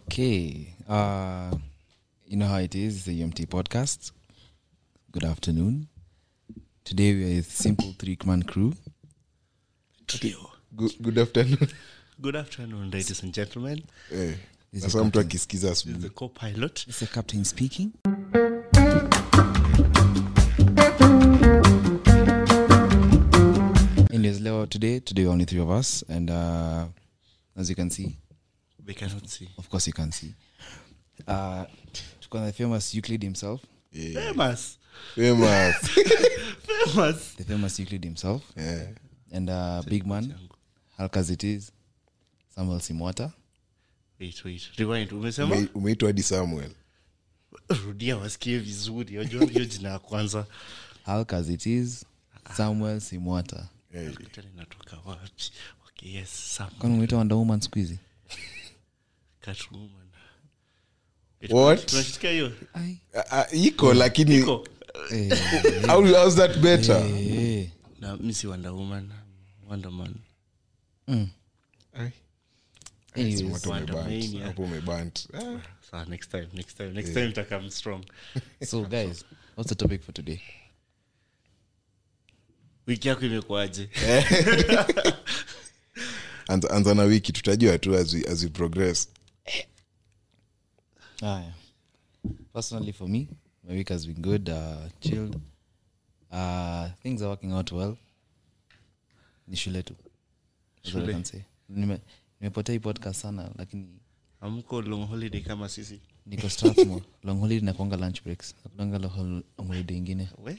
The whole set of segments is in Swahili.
Okay. Uh, you know how it is. It's a UMT podcast. Good afternoon. Today we are a simple three man crew. Trio. good, good afternoon Good afternoon, ladies and gentlemen. Hey, This is sasa mtu Captain. akisikiza asubuhi the co-pilot. It's the captain speaking. Anyways, leo today, today only three of us, and uh, as you can see, They cannot see. of course you can see, uh, tuko na the famous Euclid himself, yeah. Famous. famous. Famous. the famous Euclid himself, yeah. and uh, big man, Hulk as it is, Samuel Simwata. Wait, wait. Rewind. Umeitwa hadi samuel Rudia wasikie vizuri. Wajua hiyo jina ya kwanza. Hulk as it is, Samuel Simwata. Tena inatoka wapi? Okay, yes. Kwani umeita Wonder Woman siku hizi? Catwoman. What? tunashika hiyo? Ai. ah, ah, iko lakini Iko. Eh, how, how's that better eh, Na mi si Wonder Woman. Wonder Man. mm. Anyways, watu Wonder umebant. Hapo umebant Ah, Sawa, next time, next time, next time nitakam strong. so guys, what's the topic for today? Wiki yako imekuaje? anza, anza na wiki tutajua tu as we, as we progress Ah, yeah. Personally, for me, my week has been good, uh, chilled. Uh, things are working out well. Ni shule tu. That's what I Shule. can say. Nime- nimepotea hii podcast sana lakini Amko long holiday kama sisi. niko Strathmore. long holiday nakuanga lunch breaks nakunanga long holiday ingine We?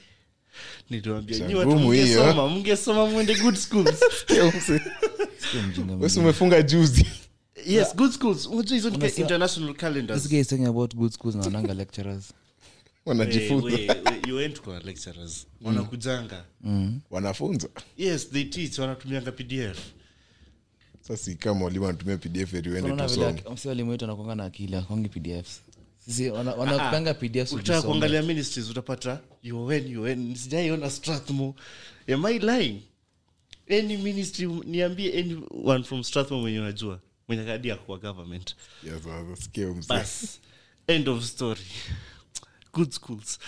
niliwambia nyi watu ngumu hiyo. mngesoma mngesoma mwende good schools Sio mjinga mwingine. umefunga juzi yes good schools. Unajua hizo ni international This guy is talking about good schools na wananga lecturers. We- wanajifunza we- we- you went kwa lecturers. Wanakujanga wanafunza? Yes they teach. Wanatumianga pdf sasa kama walimu anatumia pdf eri uende unaona vile tusome msi walimu wetu anakuanga na akili akwangi pdfs sisi wana- wanapanga pdfs ukitaka ujisome. kuangalia ministries utapata un un sijaiona strathmo am i lying? Any ministry niambie anyone from strathmo mwenye unajua mwenye kadi yako kwa government. Bas. End of story. Good schools.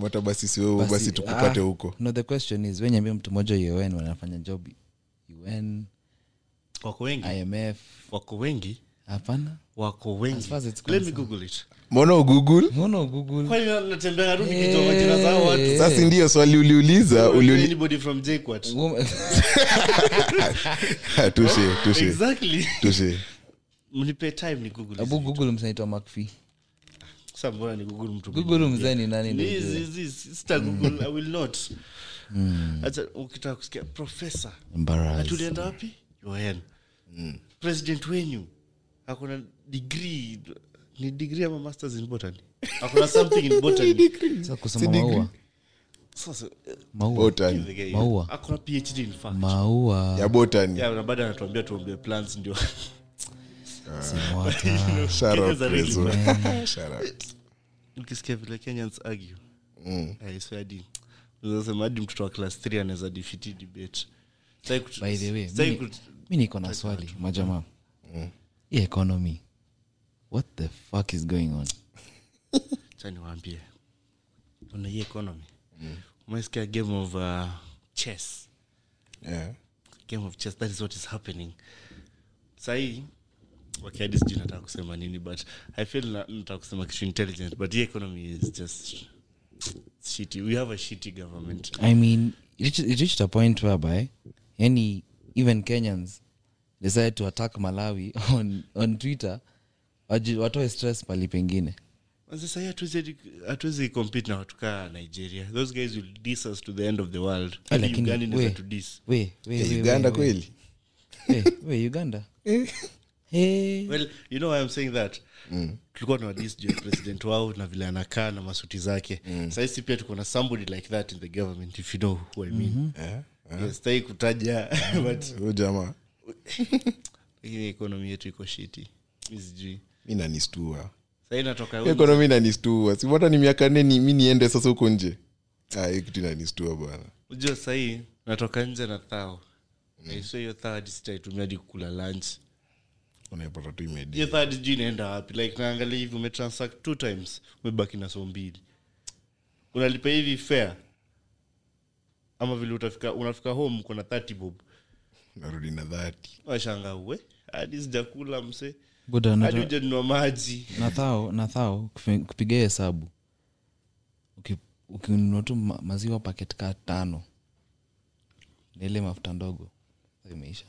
Mata basi siwewe Basi, tukupate ah, huko. no the question is wenyambia mtu mmoja un wanafanya job un wako wengi? Imf wako wengi? Hapana wako wengi. Let me google it. Mbona ndio swali uliuliza tushe mnipe time ni google abu google msanaitwa macfi Sasa ni google mtu google mzee ni nani ndio This, ujue. this, this, sita google i will not. Acha ukitaka kusikia profesa tulienda wapi? Un president wenyu akona degree ni degree ama masters in botany. Akona something in botany. Sasa kusoma maua. Sasa maua. botany. The Maua. akona phd in fact. Maua. Ya botany. Yeah, na baada anatuambia tuombee plants ndio. Simwata Shout out Kenyans are really Prezo. bad. Shout out. ukisikia vile kenyans argue. I swear hadi unasema hadi mtoto wa class 3 anaweza defeat debate. Sitaki kut- by the way sitaki mi- kut- mi niko na swali majamaa hii economy. What the fuck is going on? Acha niwaambie. Una hii economy? Umesikia game of uh, chess? Yeah. game of chess that is what is happening. Sahii wakiadi sijui nataka kusema nini but i feel na- nataka kusema kitu intelligent but hii economy is just shitty. We have a shitty government. I mean it it reached a point whereby any even kenyans decided to attack malawi on, on twitter watoe stress pali pengine. Sahi hatuwezi hatuwezi compete na watu kaa nigeria. Those guys will diss us to the end of the world. Uganda kweli we, we uganda hey. well you know why i'm saying that? Tulikuwa na wadis juu ya president wao na vile anakaa na masuti zake. Mm. sahisi pia tuko na somebody like that in the government if you know who i mean. Eh, yes, sitaki kutaja but jamaa hii ekonomi yetu iko shiti sijui. Mi nanistua ekonomi nanistua simata ni miaka nne ni mi niende sasa huko nje. Ah, kitu inanistua bwana. Ujua sahii natoka nje na thao. Naiswa hiyo thao hadi sitaitumia hadi kukula lunch. Unaipata tu sijui inaenda wapi. Like naangalia hivi umetransact two times umebaki na so mbili. Unalipa hivi fair ama vile utafika unafika home kuna 30 bob narudi na dhati. Washangaue. Hadi sijakula mse buda hadi ujanunua maji. Nathao nathao kupiga hesabu. Uki- ukinunua tu maziwa paket ka tano. Na ile mafuta ndogo. Imeisha.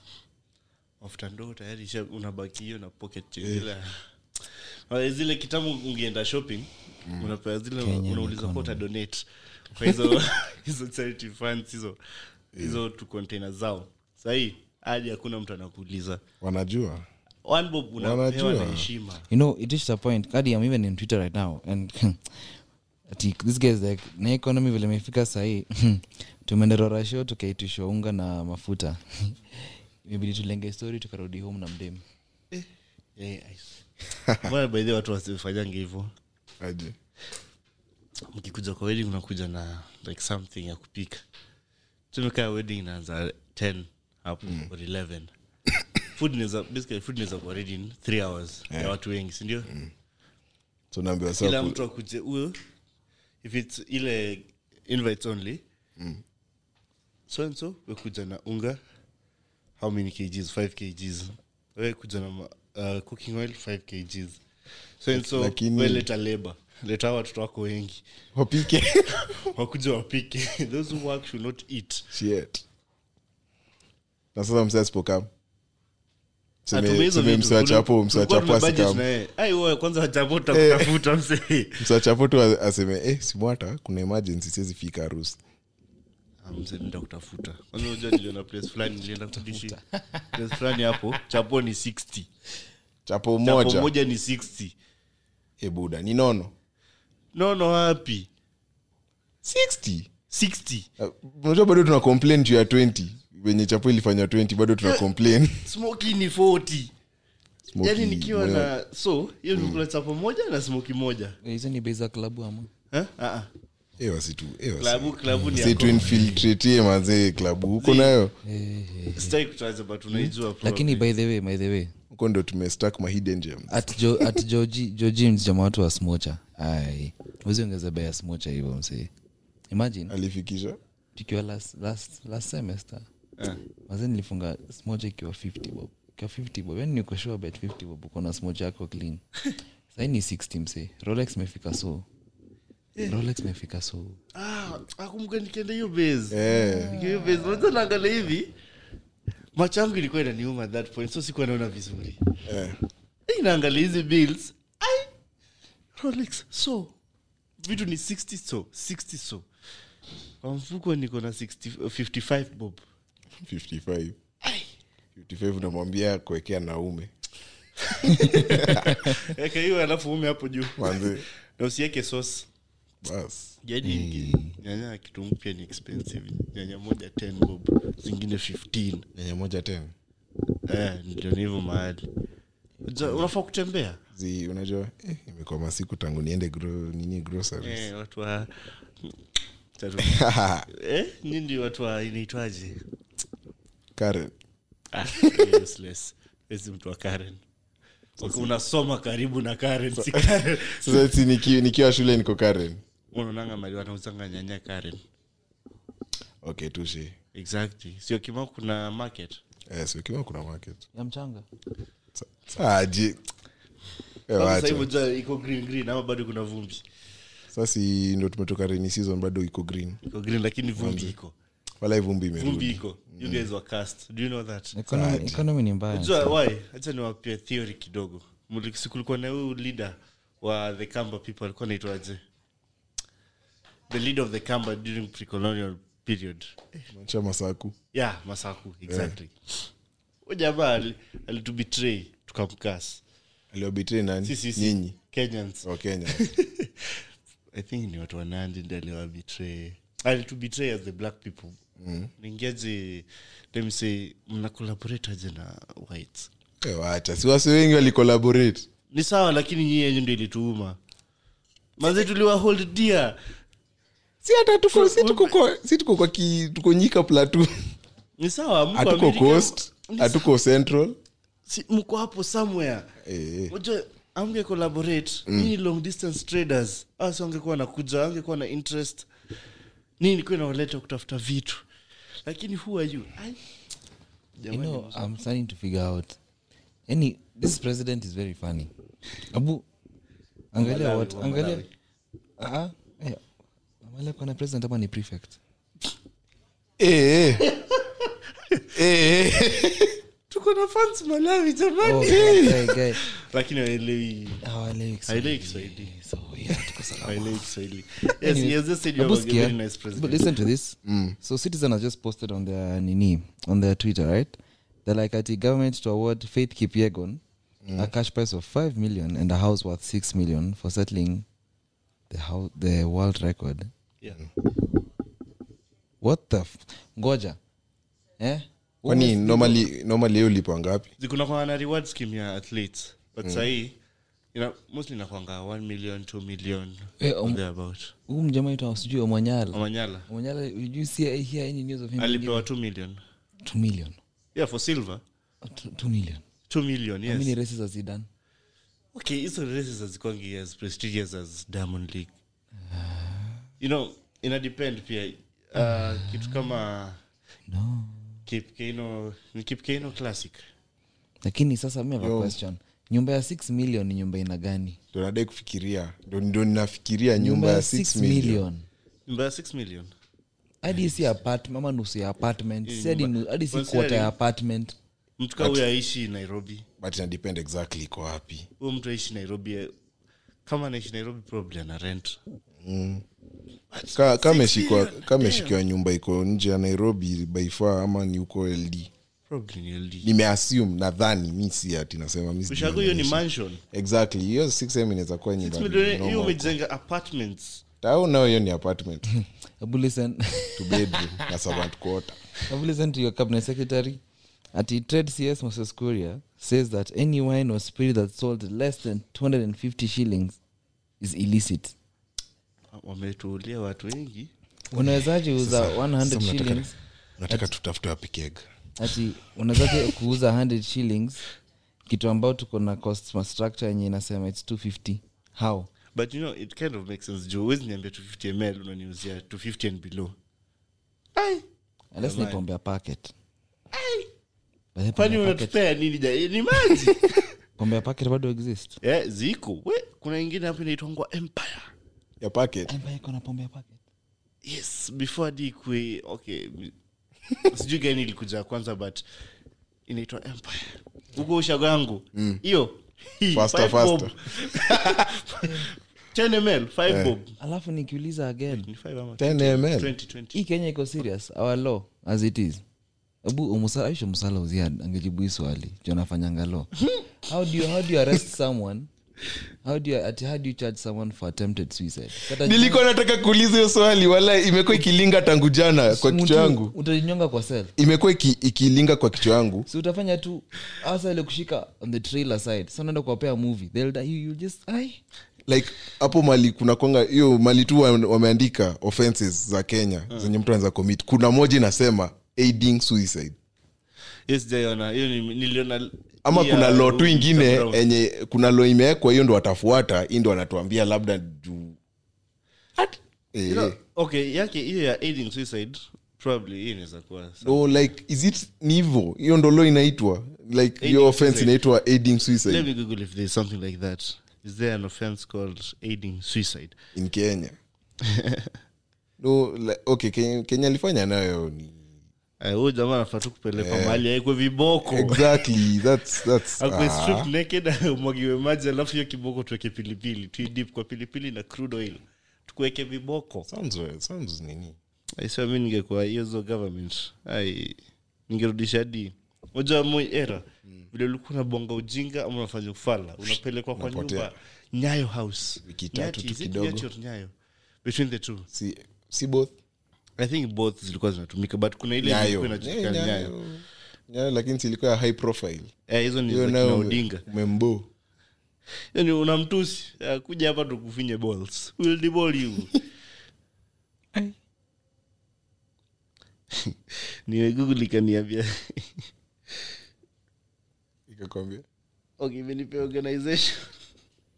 Mafuta ndogo tayari unabaki hiyo na pocket change yeah. Zile kitamu ungeenda shopping unapewa zile unauliza economy. pota donate. Kwa hizo hizo charity funds hizo hizo tu container zao sahii hadi hakuna mtu anakuuliza. Wanajua. One bob unapewa Wanajua. heshima. You know it reached a point kadi i'm even in twitter right now and ati this guy is like na economy vile imefika sahii tumenderora show tukaitishwa unga na mafuta. Imebidi tulenge story tukarudi home na mdem Eh, I- mbona by watu wasifanyange hivyo? Aje. Mkikuja kwa wedding unakuja na like something ya kupika. Tumekaa wedding inaanza 10 hapo or 11 food inaweza basically food inaweza kuwa ready in 3 hours. Ya watu wengi so naambiwa kila mtu akuje huyo if its ile invites only so and so wekuja na unga how many kgs? 5 kgs. We kuja na uh, cooking oil 5 kgs. So and so Lakini- leta labor. Leta watoto wako wengi. Wapike. Wakuja wapike. Those who work should not eat. Shit. Na sasa mse asipokam msachapo msachapo msee tu aseme eh, simwata kuna emergency siwezi fika harusi. Ah, mzee nenda kutafuta kwanza unajua niliona place fulani nilienda kudishi place fulani hapo chapo ni 60 chapo chapo moja. moja ni 60 e buda ni nono. Nono wapi? 60 60 Uh, unajua bado tuna complain juu ya 20 wenye chapo ilifanywa 20 bado tuna complain. smoki ni 40 Smoky, yani nikiwa na so hiyo nikula chapo moja na smoki moja. Hizo ni bei za klabu ama? Eh? Ah, ah. eh, eh, tuinfiltratie mazee klabu huko nayo? But unaijua lakini by the way by the way. Huko ndo tumestak ma hidden gems. At jo at joji joji mjama watu wa smocha. Ai. Wezi ongeza bei ya smocha hivyo msee imagine. Alifikisha? Tukiwa last, last, last semester. Eh. Mazee nilifunga smocha ikiwa 50 bob. Ikiwa 50 bob yani niko sure bet 50 bob uko na smocha yako clean. Sahii ni 60 msee. Rolex mefika so. Rolex mefika so. Ah, akumbuka nikienda hiyo base. Eh. Unajua naangalia hivi macho yangu ilikuwa inaniuma that point so sikuwa naona vizuri. Yeah. inaangalia hizi bills. Ai rolex so. Vitu ni 60 so 60 so. Kwa mfuko niko na 55 bob 55 55 unamwambia kuwekea naume. Eka hiyo alafu ume hapo juu. Na usiweke sosi bas. Jadi nyanya ya kitunguu pia ni expensive. Nyanya moja 10 bob. Zingine 15 nyanya moja tena eh, ndio ni hivyo mahali. Unafaa kutembea. Zi unajua eh, imekuwa masiku tangu niende gro, nini groceries. Eh, watu wa eh, nini watu wa inaitwaje Karen. Ah, useless Wezi mtu wa karen. Unasoma karibu na karen si karen. Sasa si niki- nikiwa shule niko Karen. Unaonanga mali wanauzanga nyanya karen. Okay tushe exactly. Sio kima kuna market? Eh, sio kima kuna market. Ya mchanga. Saji eh, iko green green ama bado kuna vumbi? Sasa si ndo tumetoka rainy season bado iko green. Iko green lakini vumbi iko wala hii vumbi imerudi. Iko. You guys were cast. Do you know that? Economy, economy ni mbaya. Unajua why? Hacha niwapia theory kidogo. Muli- na huyu leader wa the kamba people alikuwa naitwaje the leader of the kamba during pre-colonial period. Macha masaku. Yeah masaku exactly. Yeah. jamaa ali- alitubetray tukamkas aliwabitri nani? Si si si. Nyinyi. Kenyans. Oh kenya i think ni watu wanandi ndi aliwabetray alitubetray as the black people mm. na whites? Wacha si wasi wengi walicolaborate ni sawa lakini nyii yenyu ndio ilituuma manze tuliwahold si hata tuko si tuko kwa si tuko kwa ki, tuko nyika plateau. Ni sawa mko hatuko coast Ni hatuko central. Si mko hapo somewhere. Eh, unajua amge collaborate. Nini long distance traders. Asi wangekuwa nakuja angekuwa na interest nini kuwa nawaleta kutafuta vitu? Lakini who are you? I, you know i'm starting to figure out. Any this president is very funny. Abu angalia what angalia Malawi. ah eh Malawi kuna president ama ni prefect? Eh, eh. Tuko na fans malawi jamani lakini Kiswahili. listen to this. So Citizen has just posted on their nini on their Twitter, right? They're like at the government to award Faith Kipyegon a cash price of 5 million and a house worth 6 million for settling the house the world record. yeah. What the f- ngoja? Eh? Kwani normally normally hiyo lipo ngapi zikunakwanga na reward scheme ya athletes but sahii ina, mostly nakwanga 1 million 2 million Eh, um- Huu mjama ita sijui Omanyala. omanyala Omanyala, you see any news of him? alipewa 2 million 2 million. yeah for silver 2 million. 2 million How many races has he done? okay hizo races hazikwangi as prestigious as diamond league you know ina depend pia uh, kitu kama No. Kipkeino ni kipkeino classic. Lakini sasa mimi have a Yo. question. Nyumba ya 6 million ni nyumba ina gani? ndo nadai kufikiria. Ndo ndo ninafikiria nyumba ya 6 million. nyumba ya 6 million. Hadi si apartment ama nusu ya apartment. Si hadi nyumba- nu- hadi si Considering- quarter ya apartment. mtu kaa huyo aishi nairobi. But ina depend exactly iko wapi? Huyo mtu aishi nairobi eh, kama anaishi nairobi probably ana rent. Ka- kama ameshikiwa nyumba iko nje ya nairobi by far ama ni huko ld nimeasum nimeassume nadhani mi si ati nasema hiyo ni mansion. Exactly hiyo 6m inaweza kuwa nyumba umejenga apartments. Nao hiyo ni apartment? To bedroom na servant quarter. Abu listen to your cabinet secretary. Ati trade cs moses kuria says that any wine or spirit that sold less than 250 shillings is illicit wametuulia watu wengi. Unawezaji uza 100 shillings? nataka tutafute wapikega ati unawezaji kuuza 100 shillings? Kitu ambao tuko na cost ma structure yenye inasema its 250 how? But you know it kind of makes sense. Juu niambia 250 ml unaniuzia 250 and below. Ai, unless ni Jamani. pombe ya packet. Kwani unatupea nini ja ni maji. Pombea packet bado exist. Yeah, ziko. We kuna ingine hapo inaitwangwa empire ya packet. Empire iko na pombe ya packet. Yes before hadi ikue okay. Sijui gani ilikuja kwanza but inaitwa empire. Huko ushago yangu. Hiyo hii, Faster, faster. ml 5 bob. Alafu nikiuliza again. Ni 5 ama 10 ml 20 20 hii kenya iko serious. Our law as it is. Umusala aisha musala uzia angejibu hii swali. Jonafanyanga law how do you, how do you arrest someone how do you, ati how do you charge someone for attempted suicide? Kata- nilikuwa nataka kuuliza hiyo swali wala imekuwa ikilinga tangu jana kwa kichwa yangu. utajinyonga kwa sel imekuwa iki- ikilinga kwa kichwa yangu. Si utafanya tu hasa ile kushika on the trailer side. Sa unaenda kuwapea movie. They'll die, you, you just ai like hapo mali kuna kwanga hiyo mali tu wameandika offenses za kenya zenye mtu anaweza commit. Kuna moja inasema aiding suicide. Yes jaiona hiyo niliona ama yeah, kuna lo tu ingine enye kuna lo imewekwa hiyo ndo watafuata hii ndo wanatuambia labda juu. Eh, You know, okay yake hiyo ya aiding suicide probably hii inaweza kuwa no like is it ni hiyo ndo lo inaitwa. Like Aiding your offense inaitwa aiding let me google if there's something like that. Is there an offense called aiding suicide? In kenya. No like, okay kenya, kenya alifanya nayo ni huyu jamaa anafaa tu kupelekwa mahali aekwe viboko. exactly that's that's akwe naked umwagiwe maji alafu hiyo kiboko tuweke pilipili tuidip kwa pilipili na crude oil. Tukuweke viboko. Sounds sounds nini. Aisema mi ningekuwa hiyo government ai ningerudisha hadi moja moi era vile ulikuwa unabonga ujinga ama unafanya ufala unapelekwa kwa nyumba. Nyayo house. Wiki tatu tu kidogo. Nyayo? Between the two. Si, si both i think both zilikuwa zinatumika but kuna ile ilikuwa Eh, inajulikana nyayo. Lakini silikuwa ya high profile. Eh, hizo ni za odinga membo yani unamtusi uh, kuja hapa tukufinye balls. Will deball you. Niwe google ikaniambia ikakwambia? Okay imenipe organization.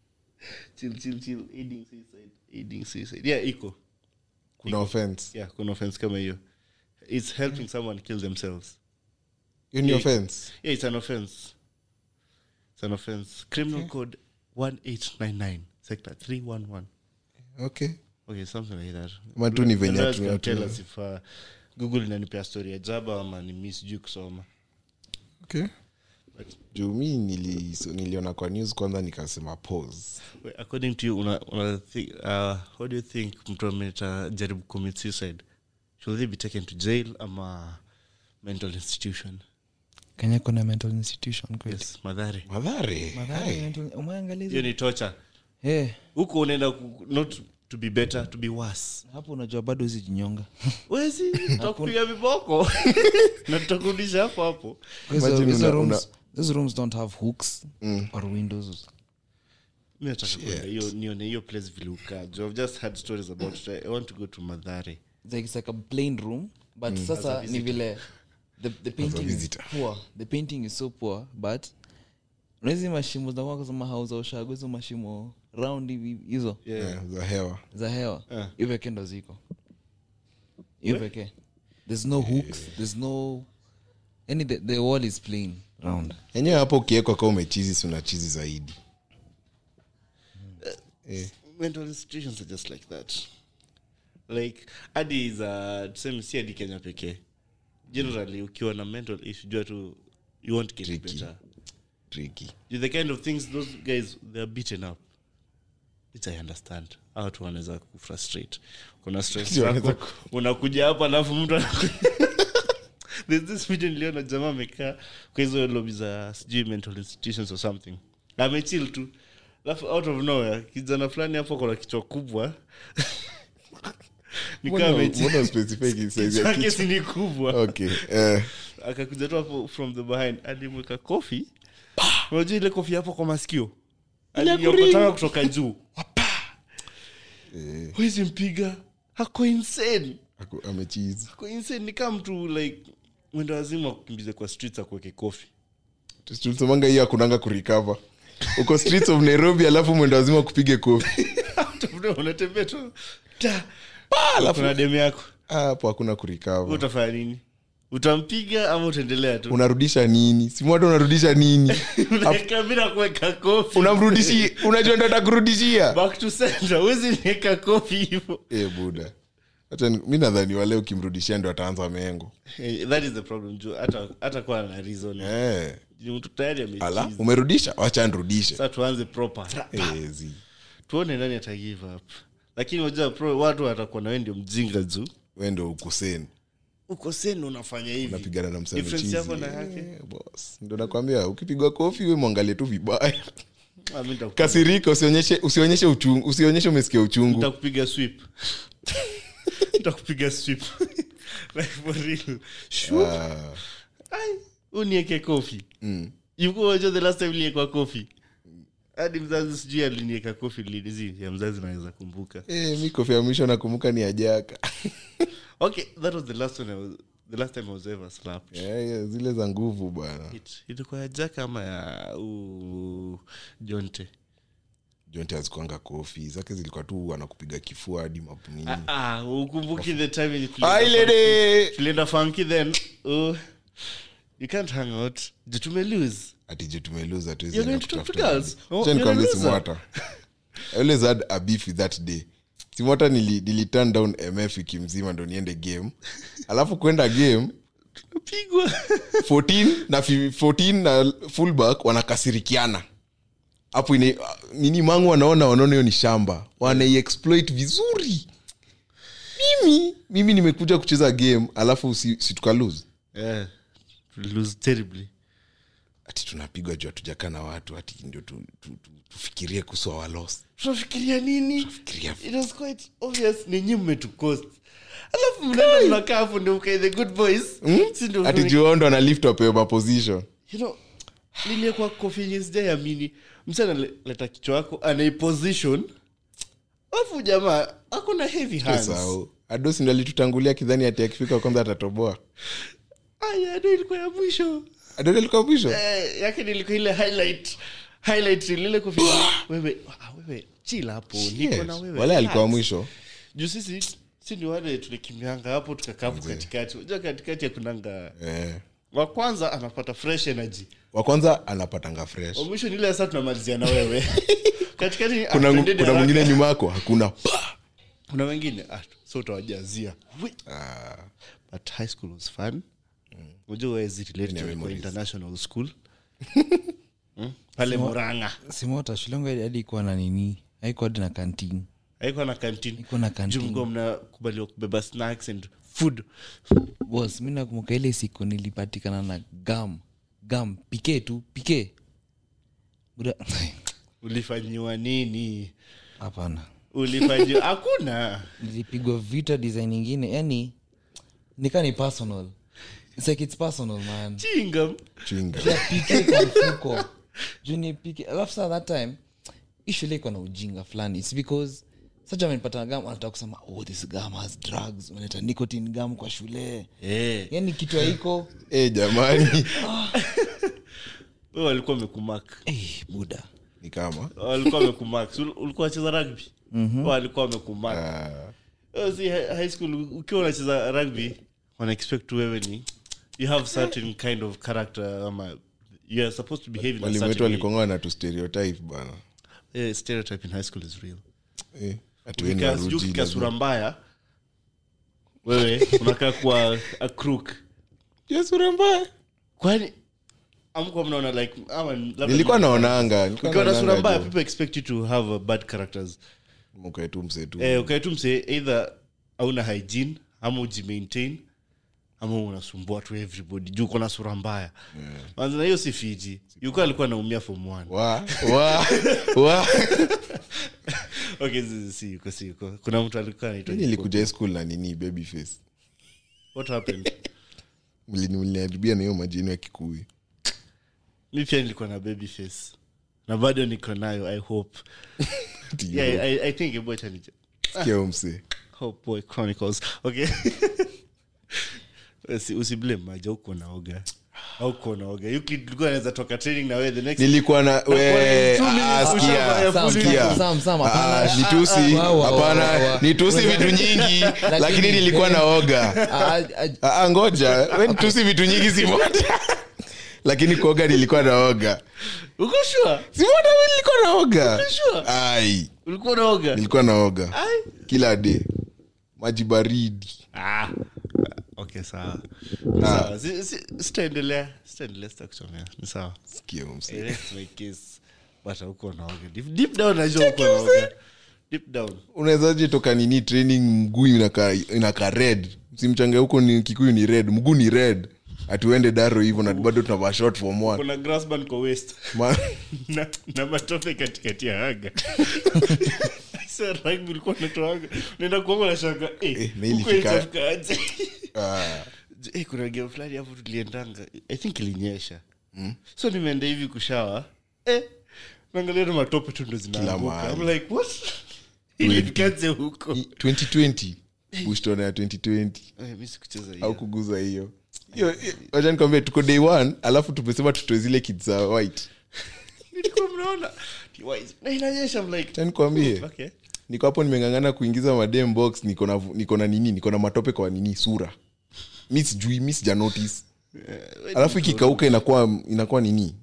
Chill chill chill. Aiding suicide. Aiding suicide. Yeah iko kuna offense. Yeah kuna offense kama hiyo. It's helping someone kill themselves. Ni Yeah. offense. yeah it's an offense. It's an offense. Criminal code 1899 sector 311 okay. Okay something like that. Ama tu ni venye tell us if uh, google inanipea story ya jaba ama ni miss juu kusoma okay But- mi nili, so, niliona kwa news kwanza nikasema pause. Wait, according to you una, una think, uh, how do you think mtu ameta jaribu commit suicide? Should they be taken to jail ama mental institution? Kenya kuna mental institution yes madhare. Madhare Hai. mental- hiyo ni tocha Eh, huko unaenda not to be better to be worse. Hapo unajua bado hizi jinyonga. Wezi tutakupiga viboko. Na tutakurudisha hapo hapo Una- rooms- those rooms don't have hooks or windows. Mi nataka kwenda hiyo nione hiyo place vile i've just had stories about it. i want to go to madhare It's like, it's like a plain room but sasa ni vile the, the painting is poor. The painting is so poor but unaizi mashimo zinakuwa kusema hauza ushago hizo mashimo round hivi hizo. Yeah, za hewa za hewa Ah. hiyo pekee ndo ziko. Hiyo pekee. There's no hooks there's no any the, the wall is plain round. Enyewe hapo ukiwekwa ka umechizi si una chizi zaidi. Eh, mental institutions are just like that. Like hadi za tuseme si hadi kenya pekee. Generally ukiwa na mental issue jua tu you won't get Tricky. better. Tricky. The kind of things those guys they're beaten up which i understand. Watu wanaweza kufrustrate. Kuna stress unakuja hapa alafu mtu there's this video niliona jamaa amekaa kwa hizo lobi za sijui mental institutions or something. Amechil tu. Alafu out of nowhere kijana fulani hapo kona kichwa kubwa. Nikaa Mbona- amechill. mbona specify size ya Kichwa yake kichwa? si ni kubwa. Okay eh, akakuja tu hapo from the behind alimweka kofi. Unajua ile kofi hapo kwa masikio? Aliyokotaka kutoka juu. Eh, wezi mpiga. Hako insane. Ako- amechizi hako insane. Ni kama mtu like mwendo wazima kukimbize kwa streets akuweke kofi tulisemanga hiyo akunanga kurikava uko streets of nairobi alafu mwendo wazima kupige kofi unatembea tu. Kuna demu yako. Hapo hakuna kurikava utafanya nini? Utampiga ama utaendelea tu? Unarudisha nini? Simwata unarudisha nini? Bila kuweka kofi unamrudishi unajua ndo atakurudishia? Back to center wezi niweka kofi hivo Eh, buda hata mi nadhani wale ukimrudishia ndo ataanza mengo. Eh, that is the problem juu hata hata kuwa na reason. Eh. Mtu tayari ala umerudisha? Wacha nrudishe sasa tuanze proper. Eh, tuone nani ata give up. Lakini unajua pro watu watakuwa na wewe ndio mjinga juu. We ndo ukoseni. Ukoseni unafanya hivi. Unapigana na Difference yako na yake. Eh, boss. nakwambia ukipigwa kofi we mwangalie tu vibaya. Ah, kasirika usionyeshe usionyeshe uchungu usionyeshe umesikia uchungu. Nitakupiga sweep Ah, Ai, unieke kofi. Ilikuwa unajua the last time niliekwa kofi? Hadi mzazi sijui alinieka kofi linizi ya mzazi naweza kumbuka. Hey, mi kofi ya mwisho nakumbuka ni ajaka okay that was the last one I was, the last time I was ever slapped. Yeah, yeah, zile za nguvu bwana. It- ilikuwa ya jaka ama ya uh, jonte jonte azikuanga kofi zake zilikuwa tu anakupiga kifua hadi mapunini Ah, ah, the time Ah, tulienda then uh, you can't hang out. Ju tumelose girls? Oh, loser. simwata I always had a beef that day. Simwata nili, nili turn down mf wiki mzima ndo niende game. Alafu kwenda game pigwa 14 na fi- 14 na fullback wanakasirikiana hapo ine- nini mangu wanaona wanaona hiyo ni shamba. Wanaiexploit vizuri. Mimi? Mimi nimekuja kucheza game alafu si, si tukalose yeah, lose terribly. Ati tunapigwa juu hatujakaa na watu ati ndio tu, tu, tu, tufikirie kuhusu awalos tunafikiria nini? It was quite obvious. Ninyi mmetucost. Alafu mnaenda mnakaa hapo ndio mkae the good boys. Mm? ati juu ndo analift apewe maposition you know yenye sijaiamini msi analeta kichwa yako anaiposition alafu jamaa ako na heavy hands. Adosi ndo alitutangulia kidhani ati akifika kwanza atatoboa. Aya ndo ilikuwa ya mwisho. Alikuwa mwisho? Eh, yake nilikuwa ile highlight highlight lile kufika. Wewe ah, wewe chila hapo niko na wewe. Wala alikuwa mwisho. Juu sisi si ni wale tulikimbianga hapo tukakaa hapo katikati. Unajua katikati ya kunanga eh. Wa kwanza anapata fresh energy. Wa kwanza anapatanga fresh. Wa mwisho ni ile sasa tunamalizia na wewe. Katikati kuna, kuna mwingine nyuma yako hakuna kuna wengine ah, so utawajazia. Ah, but high school was fun. Unajua wezi relate to kwa memories. international school? Hmm? pale muranga. Simota shulongo hadi ikuwa na nini? Haikuwa hadi na kantini haikuwa na canteen. Ikuwa na juu kantini mlikuwa mnakubaliwa kubeba snacks and food. Bos mi nakumbuka ile siku nilipatikana na gam gam pike tu pike. Ulifanyiwa nini? Hapana. Ulifanyiwa? Hakuna. Nilipigwa vita design ingine yani nika ni personal. It's like it's personal man. Chinga. Chinga. Pike kwa mfuko juu ni pike. Alafu saa that time ishule iko na ujinga fulani. Its because sacha amenipata gam anataka kusema oh this gum has drugs. Unaleta nicotine gum kwa shule. Hey. yani kitu haiko. Hey, jamani. Wewe walikuwa wamekumak hey, buda ni kama. Walikuwa wamekumak ulikuwa wacheza rugby? Walikuwa wamekumak ah, Eh, si high school ukiwa unacheza rugby wana expect wewe ni you have certain kind of character ama you are supposed to behave in a wetu certain way. alikonga na tu stereotype bana. Yeah, stereotype in high school is real. Eh, lazima- sura mbaya. Wewe unakaa kuwa a crook. Ya sura mbaya. Kwani? Amkuwa mnaona like ama nilikuwa ni- naonanga ukiwa na sura mbaya people expect you to have a bad characters. Mkae msee tu. Eh, either hygiene ama ujimaintain ama unasumbua tu everybody. Juu uko na sura mbaya. Yeah. na hiyo si fiji. Yuko alikuwa anaumia form okay si- si yuko si yuko. Kuna mtu alikuwa Mimi school na nini baby face? What happened? Mliniharibia na hiyo majini ya kikui mi pia nilikuwa na baby face. Na bado niko nayo i hope. Yeah, I, I think hope boy chronicles. Okay. Usiblame maja uko naoga auko naoga yukilikuwa anaweza toka training na wewe the next nilikuwa na ah, Ah, hapana. ni tusi Wa, wa, wa, wa, hapana. wa. ni tusi vitu nyingi lakini nilikuwa naoga. Ah, ngoja. We ni vitu nyingi simoja lakini kuoga nilikuwa naoga. Uko sure? Si nilikuwa naoga. Nilikuwa naoga. Kila day. Maji baridi. Ah okay sawa. Sawa. Sitaendelea sitaendelea sitakuchomea ni sawa. Naoga unawezaje toka nini training mguu inaka, inaka red. Simchange huko ni kikuyu ni red. Mguu ni red. Atuende daro hivyo na bado tunavaa short form one kuna grassband kwa waist. Ma- na, na matope katikati ya haga Sasa rangi ulikuwa unatoaga unaenda kuoga na shanga eh, Eh? Ah, eh, kuna game fulani hapo tuliendanga. I think ilinyesha. So nimeenda hivi kushawa. Eh, naangalia na matope tu ndo zinaanguka. I'm like what? Ilifikaje huko. 2020 bushtona ya 2020 mi sikucheza au kuguza hiyo. Hiyo wacha tuko day one alafu tumesema tutoe zile kids za white. Nilikuwa mnaona? Na inanyesha I'm like nikwambie. Okay niko hapo nimengangana kuingiza madem box niko na niko na nini niko na matope kwa nini sura. Mi sijui mi sija notice. Alafu ikikauka inakuwa inakuwa nini?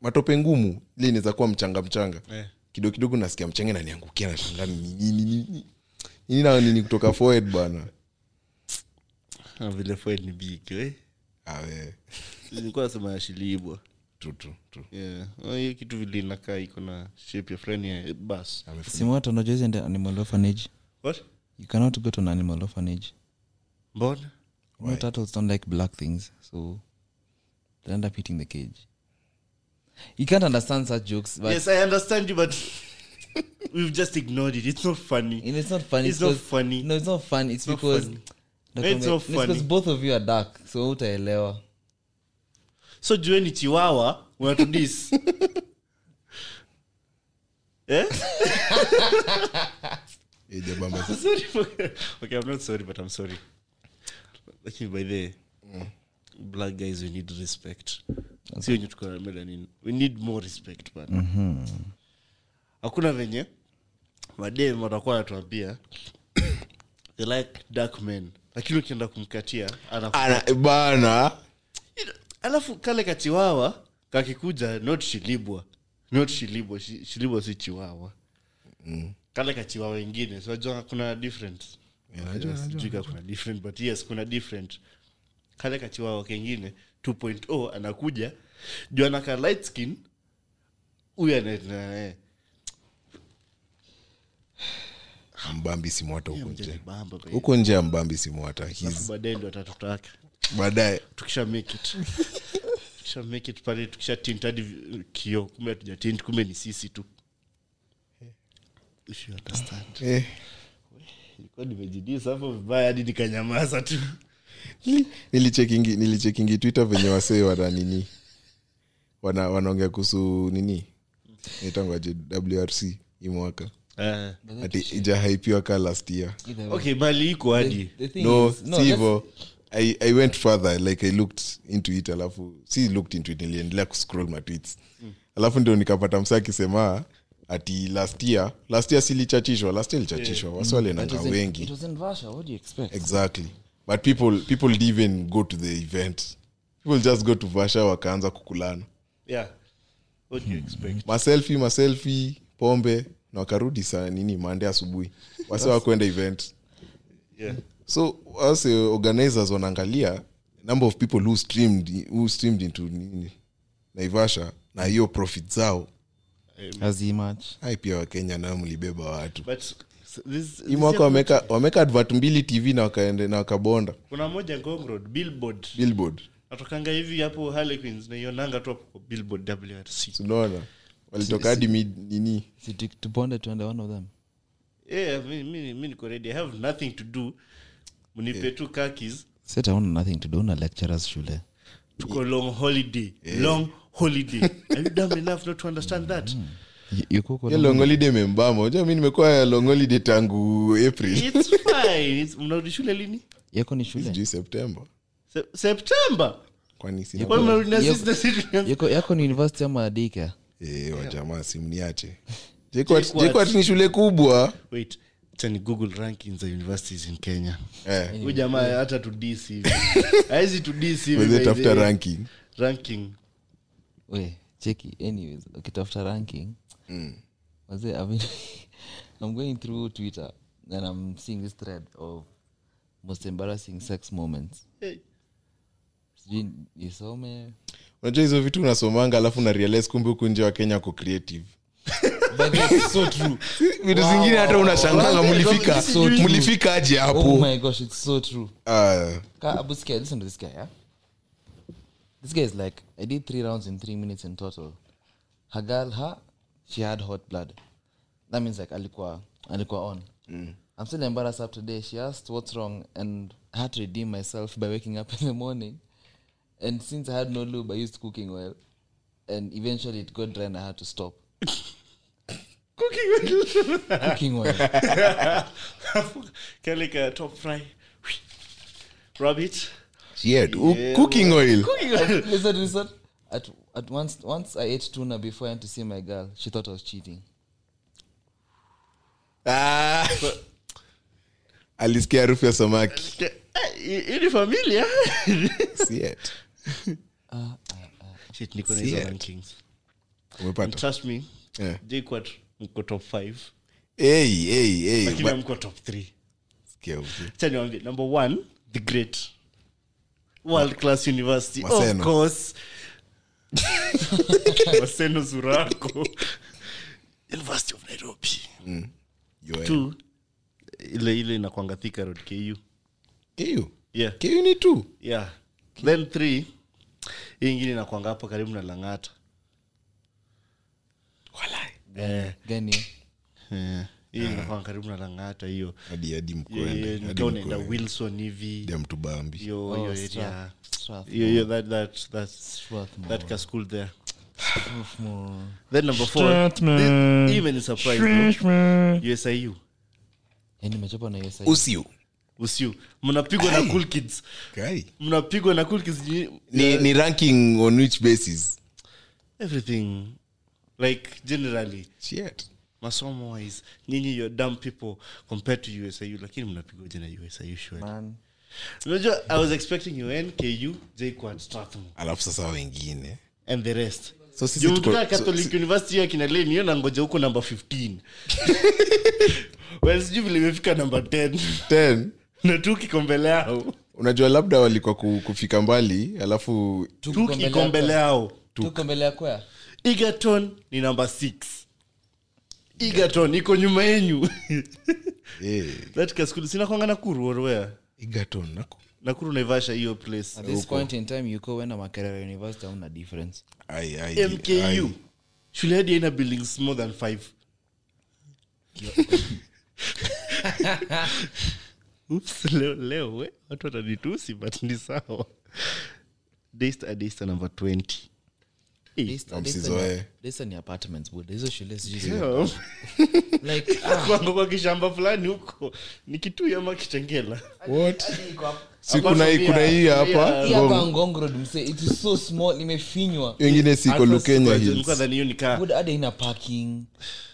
Matope ngumu ile inaweza kuwa mchanga mchanga. Eh. kidogo kidogo nasikia mchanga naniangukia nashanga nini nini nini na nini kutoka forward bana Ah, vile forward ni big eh? Awe nilikuwa nasema ya shilibwa tu tu tu yeah. Oh, hiyo kitu vile inakaa iko na shape ya fulani ya bus. Simwata unajua hizi ende animal orphanage. What? You cannot go to an animal orphanage. Mbona? You know, turtles don't like black things so they end up hitting the cage. You can't understand such jokes but yes i understand you but we've just ignored it. It's not funny. And it's not funny It's not funny. no it's not funny. It's it's because funny. Nakwambia- It's not funny. because both of you are dark so utaelewa so jueni chiwawa unatudis eh? Eh, sorry for- okay i'm not sorry but i'm sorry. Lakini by the black guys we need respect. Si wenye tuko na melanin we need more respect bana hakuna venye madem watakuwa anatuambia they like dark men. Lakini ukienda kumkatia Ana- bana alafu kale kachiwawa kakikuja not shilibwa. Not shilibwa Shi- shilibwa si chiwawa kale kachiwawa ingine sinajua kuna different. Sijui kama kuna different but yes kuna different. Kale kachiwawa kengine 2.0 anakuja. Juu anaka light skin huyu anae mbambi simwata huko nje. huko nje ya mbambi simwata Alafu baadaye ndo atatutaka baadaye. Tukisha make it. Tukisha make it pale tukisha tint hadi kio kumbe hatuja tint kumbe ni sisi tu. If you understand. Eh, ilikuwa nimejidisa hapo vibaya hadi nikanyamaza tu. Nilichekingi nilichekingi twitter venye wasee wana nini? Wana wanaongea kuhusu nini? Naitangaje wrc imwaka Eh, ati ijahaipiwa ka last year. Okay mali iko hadi. The thing no is- I, i went further like i looked into it alafu si looked into it niliendelea kuscroll my tweets. Alafu ndio nikapata msa akisema ati last year last year silichachishwa last year ilichachishwa wasi But walienanga it wengi. it was in What do you exactly. But people people didn't even go to the event. People just go to vasha wakaanza kukulana. Yeah. What do you expect? Maselfi maselfi pombe na wakarudi saa nini mande asubuhi. Wasi wakwenda event. Yeah so wase organizers wanaangalia number of people who streamed, who streamed into nini? Naivasha na hiyo profit zao. As hai pia wakenya nao mlibeba watu. But this, hii mwaka wameka wameka advert mbili tv na wakaende na wakabonda. Kuna moja ngong road billboard. Billboard. Natokanga hivi hapo harlequins naionanga tu hapo kwa billboard wrc unaona walitoka hadi nini? Si tu- tuponde tuende one of them. yeah mi, mi, mi niko ready. I have nothing to do mnipe tu kakis Sit down, nothing to do na lecturers shule. tuko long holiday. Long holiday. Are you dumb enough not to understand that. Y- you cook hiyo long holiday mi nimekuwa longholiday tangu aprilmnarudi it's fine. It's- mnarudi shule lini? Yako ni shule. septemba september. Se- september? Kwani sina Kwani mnarudi na Yep. sisi na sisi tulianza- Yako yako ni university ama adika Eh, wajamaa simniache JKUAT. ni shule kubwa. Wait acha google rankings za universities in kenya eh, jamaa hata to hivi haizi to hivi tafuta ranking ranking We, cheki. Anyways, ukitafuta ranking. Wazee, I mean, I'm going through Twitter and I'm seeing this thread of most embarrassing sex moments. Hey. Sijui nisome. unajua hizo vitu unasomanga alafu na realize kumbe huku nje wa kenya ko creative so true. vitu zingine hata unashanganga mlifika So mlifika aje Oh hapo my gosh, it's so true. Ah, Ka- Abu listen to this guy, yeah? This guy is like, I did three rounds in three minutes in total. Her girl, she had hot blood. That means like alikuwa, alikuwa on. I'm still embarrassed up today. She asked what's wrong, and I had to redeem myself by waking up in the morning. And since I had no lube, I used cooking oil. And eventually it got dry and I had to stop. cooking oil. Kelika top fry rub it shit. U- cooking oil listen, listen. At, at once, once I ate tuna before I went to see my girl. She thought I was cheating. Ah. alisikia harufu ya samaki Eh, familia umepata trust me Yeah. jquat mko top 5 hey, hey, hey. lakini Ba- amko top 3 sikia huku. cha niwambie number one the great. World class university. Maseno. of course. Maseno zurako. University of nairobi. Mm. two. Ile ile inakwanga thika road ku KU. yeah. KU ni two? Yeah. Then three hii ingine inakwanga hapo karibu na langata. Eh, hii inakwanga karibu na langata hiyo. Unaenda wilson hivi. Ya mtubambi hiyo Oh, that that that Strathmore. that ka school there. Then number four. This, even is surprise usiu Eh, nimechapa na USI. usiu. Usiu. Mnapigwa na cool kids. Mnapigwa na cool kids. Ni, ni ranking on which basis? Everything like generally Shit. masomo wise nyinyi your dumb people compared to usau lakini mnapigwaje na usau Man. unajua i was expecting un ku jquad strathmore. Alafu sasa wengine. And the rest. So sisi tuko- mtukaa catholic university hiyo akina hiyo nangoja huko namba 15 well sijui vile imefika namba 10 Ten, na tu kikombe yao unajua labda walikuwa ku- kufika mbali alafu tu mbele yao tuko mbele ya kwea egerton ni namba 6 egerton iko nyuma yenyu. Eh, that kaskuli sinakwanga nakuru orwea Egerton, nako nakuru naivasha hiyo place. At this point in time yuko wenda makerera university hauna difference. Ai, ai, ai. mku shule hadi aina buildings more than five. Oops, leo, leo we, watu watanitusi but ni sawa. Daystar daystar number 20 Daystar- msizoee. Daystar ni- Daystar ni apartments buda hizo shule sijui zi- yeah. like ah, kishamba fulani huko ni kitu ama kitengela What? si kuna hii- kuna hii hapa? Imefinywa wengine siko lukenya hills. Dhani hiyo ni kaa. Buda hadi haina parking.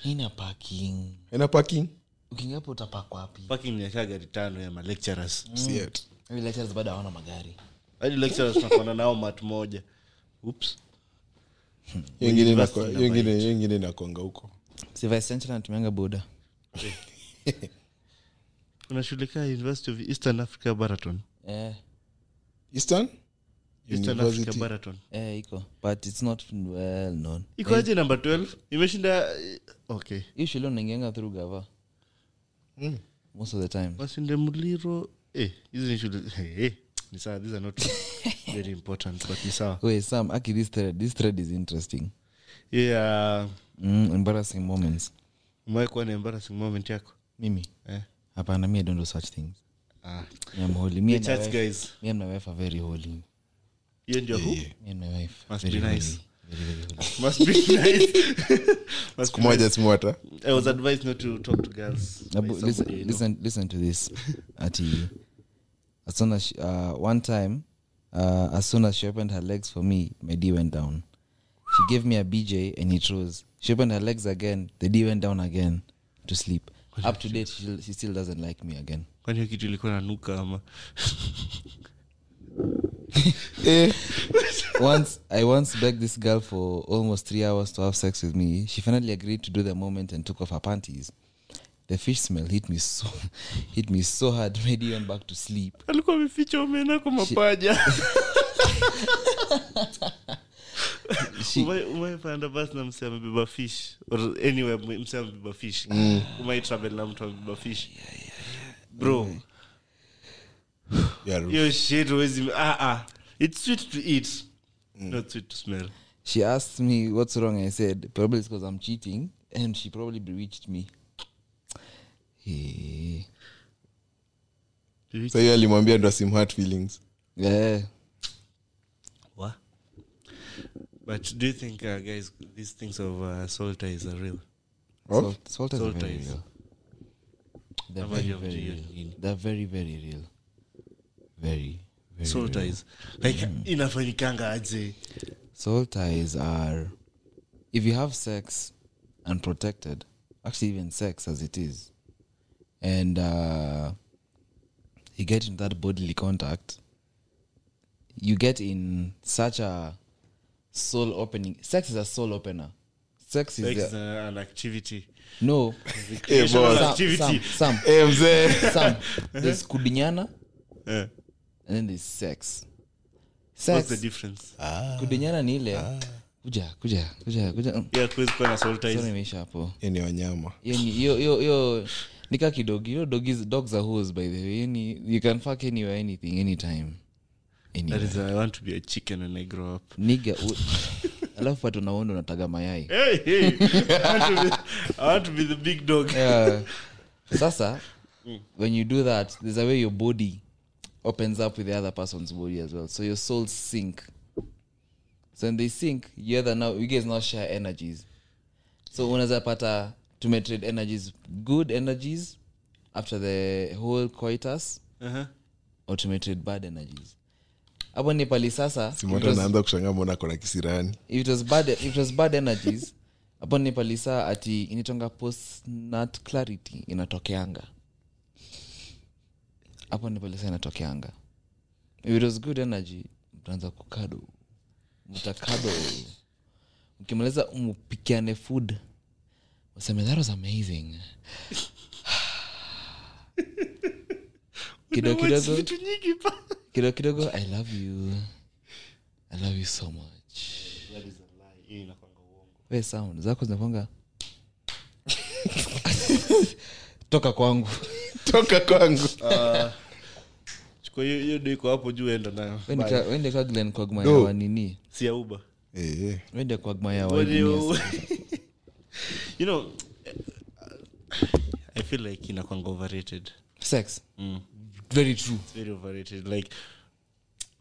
Haina parking. Ina parking? Ukiingia hapo utapak wapi? Parking ni ya gari tano ya malecturers Shit. Hivi lecturers bado hawana magari. Hadi lecturers tunapanda nao mat moja. Oops. Hiyo ingine inakonga huko. Natumianga buda kuna university of eastern africa baraton eh. Eastern? Eastern africa eh iko. But it's not well known. Ikoaje namba 12 imeshinda okay. Hiyo shule unaingianga through gava. Mm. most of the time. Wasinde mliro eh, hizi ni shule eh, eh, ni sawa these are not very important but ni sawa. Wait sam aki this thread this thread is interesting. Yeah. Mm, embarrassing moments. Umewahi kuwa na embarrassing moment yako? Mimi? Eh? hapana me i don't do such things. Ah. me am holy. Me the and my church wife, guys. me and my wife are very holy. Hiyo ndio who? Me and my wife Must very be holy. very very holy. Must be nice. Must be nice. moja. Simwata i was advised not to talk to girls. By Abu, listen, somebody I know. listen, listen to this. Ati, as soon as she, uh, one time, uh, as soon as she opened her legs for me, my D went down. She gave me a BJ and it rose. She opened her legs again, the D went down again to sleep. Up to date, she, she still doesn't like me again. kwani hiyo kitu ilikuwa nanuka ama eh, once I once begged this girl for almost three hours to have sex with me. She finally agreed to do the moment and took off her panties. The fish smell hit me so hit me so hard, made even back to sleep. alikuwa ameficha omena kwa mapaja. She, basi na mse amebeba fish? Or anyway mse amebeba fish. Umai travel na mtu amebeba fish? Bro. Yeah, hiyo shit huwezi ah, ah. it's sweet to eat. Not sweet to smell. She asked me what's wrong? I said probably because i'm cheating and she probably bewitched me Eh, so hiyo alimwambia ndo asimhat feelings yeah What? But do you think, uh, guys, these things of uh, soul is a real? Of? Salt, salt is Salt very real they're Ama very hiyo very hiyo real they're very very real very very Soul real. is Like, inafanyikanga aje? Salt ties are if you have sex unprotected actually even sex as it is and uh, you get in that bodily contact you get in such a soul opening sex is a soul opener sex is sex a, is a- an activity. no Recreational some, activity. some, some, mzee some. there's kudinyana Yeah. and then there's sex What's the difference? kudinyana ni ile kuja kuja kuja kuja mm. Yeah. Sorry, imeisha hapo hiyo ni wanyama hiyo nika kidogi hiyo dogis dogs are hose by the way Any, you can fuck anywhere anything anytime That is, I want to be a chicken when I grow up. niga alafu patu naundo unataga mayai Hey, hey. I, want to be, I want to be the big dog. yeah. sasa when you do that there's a way your body opens up with the other person's body as well so your souls sink so when they sink you either now you guys now share energies so unaweza pata tumetrade energies good energies after the whole coitus. Uh-huh. automated bad energies. Hapo ni pali sasa anaanza kushangaa mbona kona kisirani. It was bad, it was bad energies. Hapo ni pali saa ati initonga postnat clarity inatokeanga. Hapo ni pali saa inatokeanga. If it was good energy mtaanza kukado. Mtakado. Mkimaliza mupikiane food useme that was amazing. Kidogo kidogo. kidogo kidogo i love you. I love you so much. That is a lie. Hiyo inakuanga uongo. we sound. Zako zinakwanga toka kwangu. Toka kwangu. Chukua hiyo hiyo ndio hapo juu enda nayo. Wende kwa glen kwagma ya No. wanini si ya uba Eh, eh. wende you, know i feel like inakwanga overrated. Sex. Mm. very true. It's very overrated. Like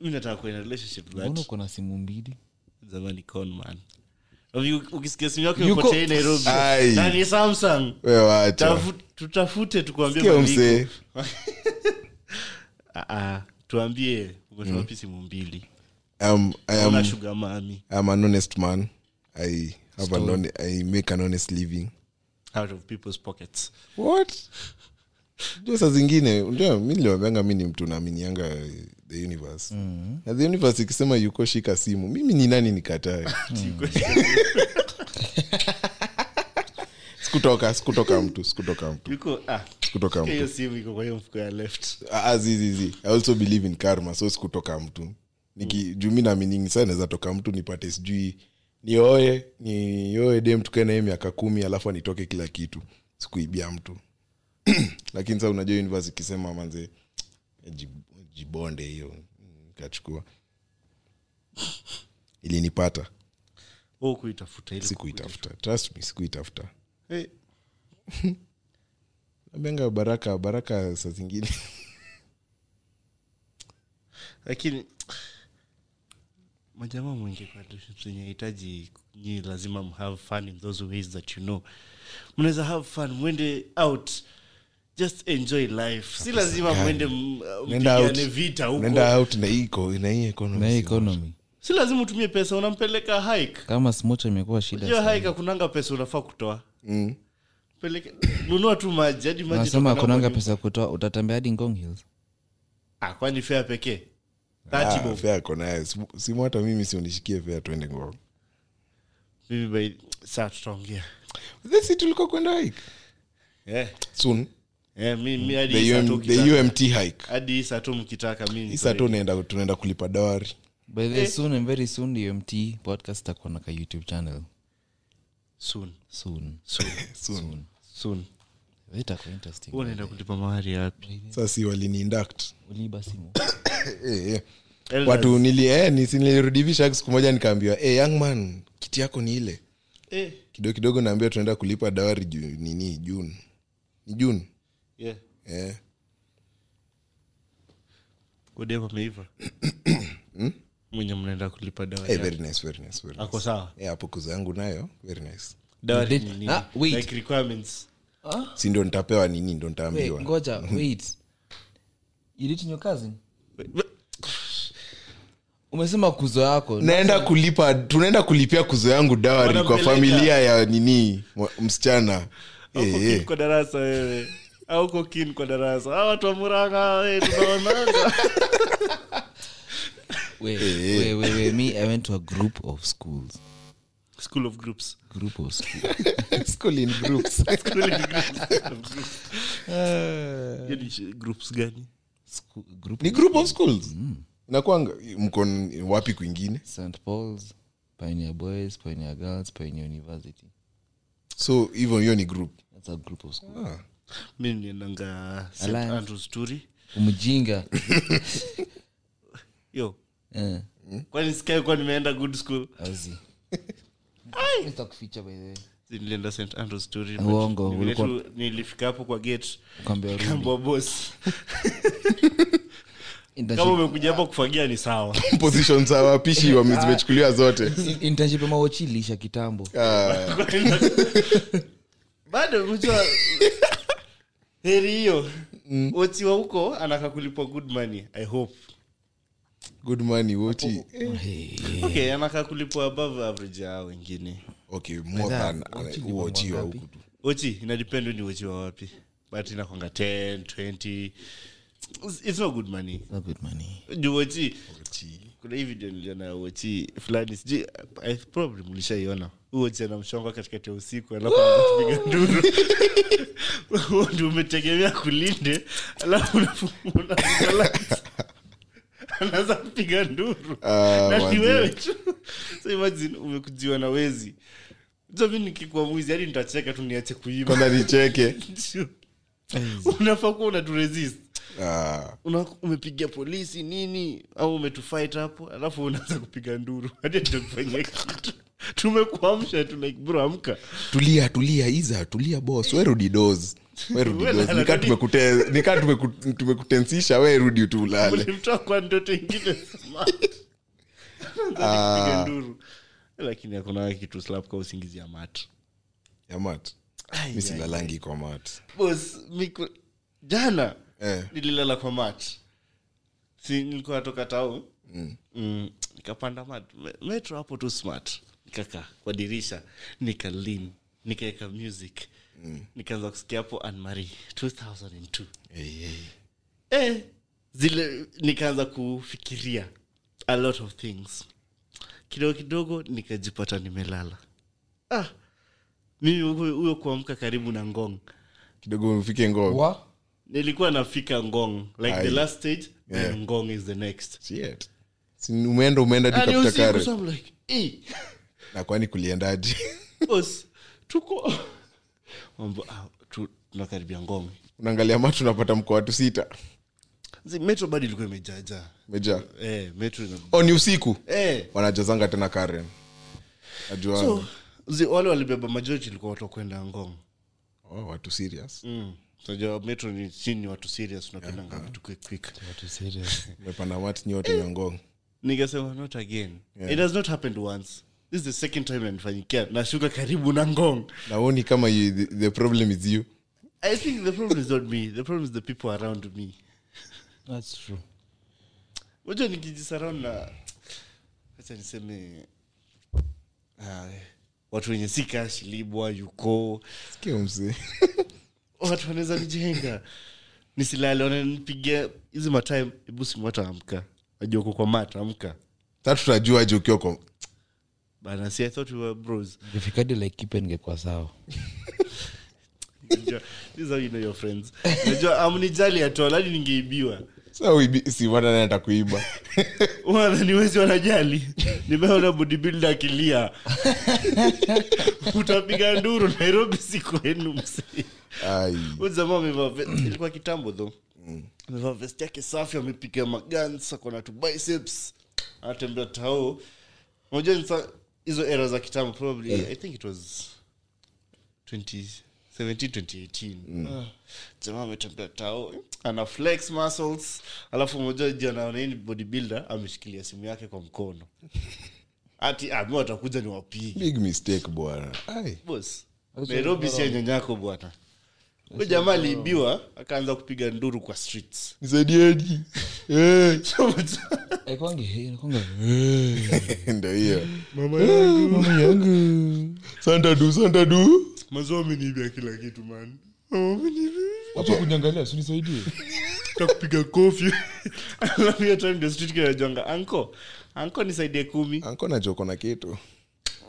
mi nataka relationship that uko na simu mbili? zamani con man. Ukisikia simu yako Yuko- nairobi? Ai. na ni samsung. Tafu- tutafute tukuambie Sikia mali msee Ah, ah, tuambie umetoa simu mbili? Um, I una am, mami I'm an honest man. I have an hon- I make an honest living. Out of people's pockets. What? Jo saa zingine ndio mi niliwambianga mi ni mtu naaminianga the universe. Na the universe ikisema yuko shika simu mimi ni nani nikatae? Sikutoka sikutoka mtu sikutoka mtu. Yuko ah, sikutoka hiyo mtu. simu iko kwa hiyo mfuko ya left. Ah, zi. i also believe in karma so sikutoka mtu. Juu mi naaminingi saa naweza toka mtu nipate sijui nioe nioe dem tukae naye miaka kumi alafu anitoke kila kitu. Sikuibia mtu. Lakini saa unajua univers ikisema manze jibonde hiyo. Kachukua ilinipata. Kuitafuta ili sikuitafuta. trust me sikuitafuta. Hey, nabenga baraka baraka saa zingine. Lakini majamaa mwingi kwa relationships zenye hitaji nyi lazima mhave fun in those ways that you know. Mnaweza have fun mwende out just enjoy life. Si lazima mwende m- Nenda out. mpigane vita huko. out na iko na hii economy. Na si- economy. Si lazima utumie pesa unampeleka hike. Kama smocha imekuwa shida hiyo hike akunanga pesa unafaa kutoa. Mm. peleke nunua tu maji hadi maji nasema akunanga pesa kutoa utatembea hadi ngong hills? Ah, kwani fea pekee Ah, 30 bob. fea ako naye Simu- hata mimi sionishikie fea twende ngong saa tutaongea. Si tulikuwa kwenda hike? Eh, soon? Eh, mi- mi the, hii saa tu UM, the umt hike. Hadi hii tu mkitaka isa tu ready. tunaenda kulipa dawari. By the soon and very soon umt podcast takuwa na ka youtube channel. Soon, soon. Soon, soon. Soon. itakuwa interesting. Unaenda kulipa mahari yapi sasa si walini induct. Uliiba simu eh, eh. Watu nili eh, nisi- siku moja nikaambiwa eh, young man kiti yako ni ile. Eh, kidogo kidogo naambia tunaenda kulipa dawari ju, nini june. Ni june. Yeah. eh. Godem ameiva mwenye mnaenda kulipa dawa nice, nice, nice. sawa? Hapo kuza yangu nayo very nice. Dawa Did- nini? Ah. Like requirements. Si ndo nitapewa nini ndo nitaambiwa. Ngoja wait. You did in your cousin umesema kuzo yako. Naenda kulipa tunaenda kulipia kuzo yangu dawari kwa familia ya nini msichana. Kwa darasa wewe. Auko kin kwa darasa. A watu wa muranga tunaonanga me i went to a group of schools. School of groups. Group of school School in groups. School in groups. Sh- groups gani School, group ni group of schools. Inakwanga mko wapi kwingine? St paul's pioneer boys pioneer girls pioneer university. So hivyo hiyo ni group? That's a group of schools ah. mi niendanga st Alliance. andrews turi. Umjinga. Yo. Eh, kwani sikai kuwa nimeenda good school? Auzi Nitakuficha by the way. Nilienda st andrew turi Uongo, ulikuwa- nilifika hapo kwa gate. Kambwa Internship- kama umekuja hapa kufagia ni sawa. Position za wapishi wame- zimechukuliwa zote. In- internship ya mawochi ilisha kitambo. Ah, bado mjua heri hiyo. Ochiwa huko anaka kulipwa good money i hope. Good money wochi. Okay anaka kulipwa above average ya hao wengine okay more than uochiwa huku tu. Ochi inadepend ni ochiwa wapi? But inakwanga 10 20 It's- it's not good money. Not good money. juu ochi Ochi. kuna hii video niliona uochi fulani sijui I probably mlishaiona uochi anamshonga katikati ya usiku nduru. Ndio umetegemea kulinde alafu unafu- unafunga lights. Anaanza kupiga nduru. Na ni wewe tu. So imagine umekujiwa na wezi. So mi nikikuwa mwizi hadi nitacheka tu niache kuiba nicheke. Unafaa kuwa unaturesist Ah, una umepiga polisi nini? Au umetufight hapo? Alafu unaanza kupiga nduru. Hadi kitu. Tumekuamsha tu like bro amka. Tulia tulia iza tulia bos we rudi dos we rudi We dos lala, nika rudi. tumekute- nika tumeku- tumekutensisha we rudi tu kwa ndoto ingine smart. Anaanza kupiga nduru. Lakini hakuna kitu slap kwa usingizi ya mat. Kwa boss jana eh. nililala kwa mat. Si nilikuwa natoka tao mm. nikapanda mat. Metro hapo tu smart. Nikakaa kwa dirisha nikalin nikaeka music mm. nikaanza kusikia hapo anmari 2002 hey, hey. eh, zile nikaanza kufikiria a lot of things kidogo kidogo nikajipata nimelala ah, mimi huyo kuamka karibu na ngong kidogo mfike ngong Wa? nilikuwa nafika ngong like the last stage Yeah. then ngong is the next Shit. Umeenda umeenda And dikafuta usiku, kare so I'm like, eh, na kwani kuliendaje tuko tunakaribia ngome. Unaangalia matu unapata mkoa watu sita metro bado ilikuwa imejaja meja eh, metro ina... oh, ni usiku? Eh, wanajazanga tena karen. Najua. So zi, wale walibeba majority ilikuwa watu wa kwenda ngong oh, watu serious? Mm. Unajua metro ni chini watu serious unapendanga vitu quick quick. Watu serious. umepanda watu nyote eh. ngong nikasema not again. It has not happened once this is the second time nanifanyikia nashuka karibu na ngong. Naoni kama you, the, the problem is you. I think the problem is not me. The problem is the people around me. That's true. unajua nikijisurround na acha niseme ah, watu wenye si kashi libwa yuko. Mse watu wanaweza nijenga. Nisilale wananipigia hizi matime hebu simu watu amka najua kwa mat amka. Sa tutajuaje ukiwa kwa bana si i thought we were bros. Ingefikadi like kipe ningekuwa sawa? Najua, this is how you know your friends. Najua amnijali atol hadi ningeibiwa. Sa uibi- si wata naye atakuiba. Wananiwezi wanajali. Nimeona bodybuilder akilia. Utapiga nduru nairobi si kwenu msee ai. Huyu jamaa amevaa ve- ilikuwa kitambo tho amevaa vest yake safi amepiga magans akona tu biceps anatembea tao. Unajua ni sa- hizo era za kitambo probably i think it was 2017 2018 Ah, jamaa ametembea tao ana flex muscles alafu moja ji anaona hii ni bodybuilder ameshikilia simu yake kwa mkono. Ati ami watakuja ni wapigi big mistake bwana. Nairobi si ya nyanyako bwana jamaa aliibiwa akaanza kupiga nduru kwa streets. Nisaidieni Eh, ndo hiyo. Mama yangu. ameniibia kila kitu man. Wacha kuniangalia, si takupiga kofi. Alafu hiyo time the street kid anko anko nisaidie kumi. Anko najoko na kitu.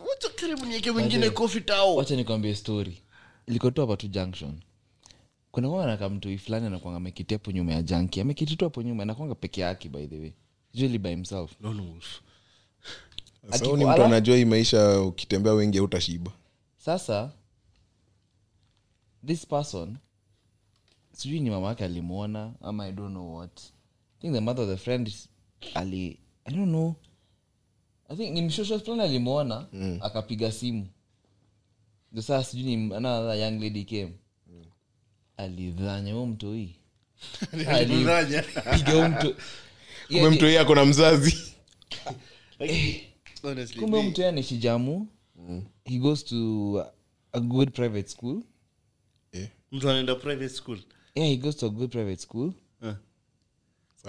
Wacha karibu nieke mwingine kofi tao. Wacha nikwambie story. Ilikotoa hapa junction kuna kwanga na kamtoi fulani anakwanga amekiti hapo nyuma ya janki amekiti tu hapo nyuma anakwanga peke yake by the way. Usually by himself. No, no. sasa ni mtu anajua hii maisha ukitembea wengi autashiba sasa this person sijui ni mama yake alimwona ama i don't know what. I think the mother of the friend is- ali i don't know. I think ni mshosho fulani alimwona akapiga simu. Ndo sasa sijui ni another young lady came alidhanya huo mtoi? Alimdhanya. piga huo mto kumbe mtu hii ako na mzazi. Kumbe mtu anaishi jamu he goes to a good private school. Eh, mtu anaenda private school. Yeah he goes to a good private school. Eh.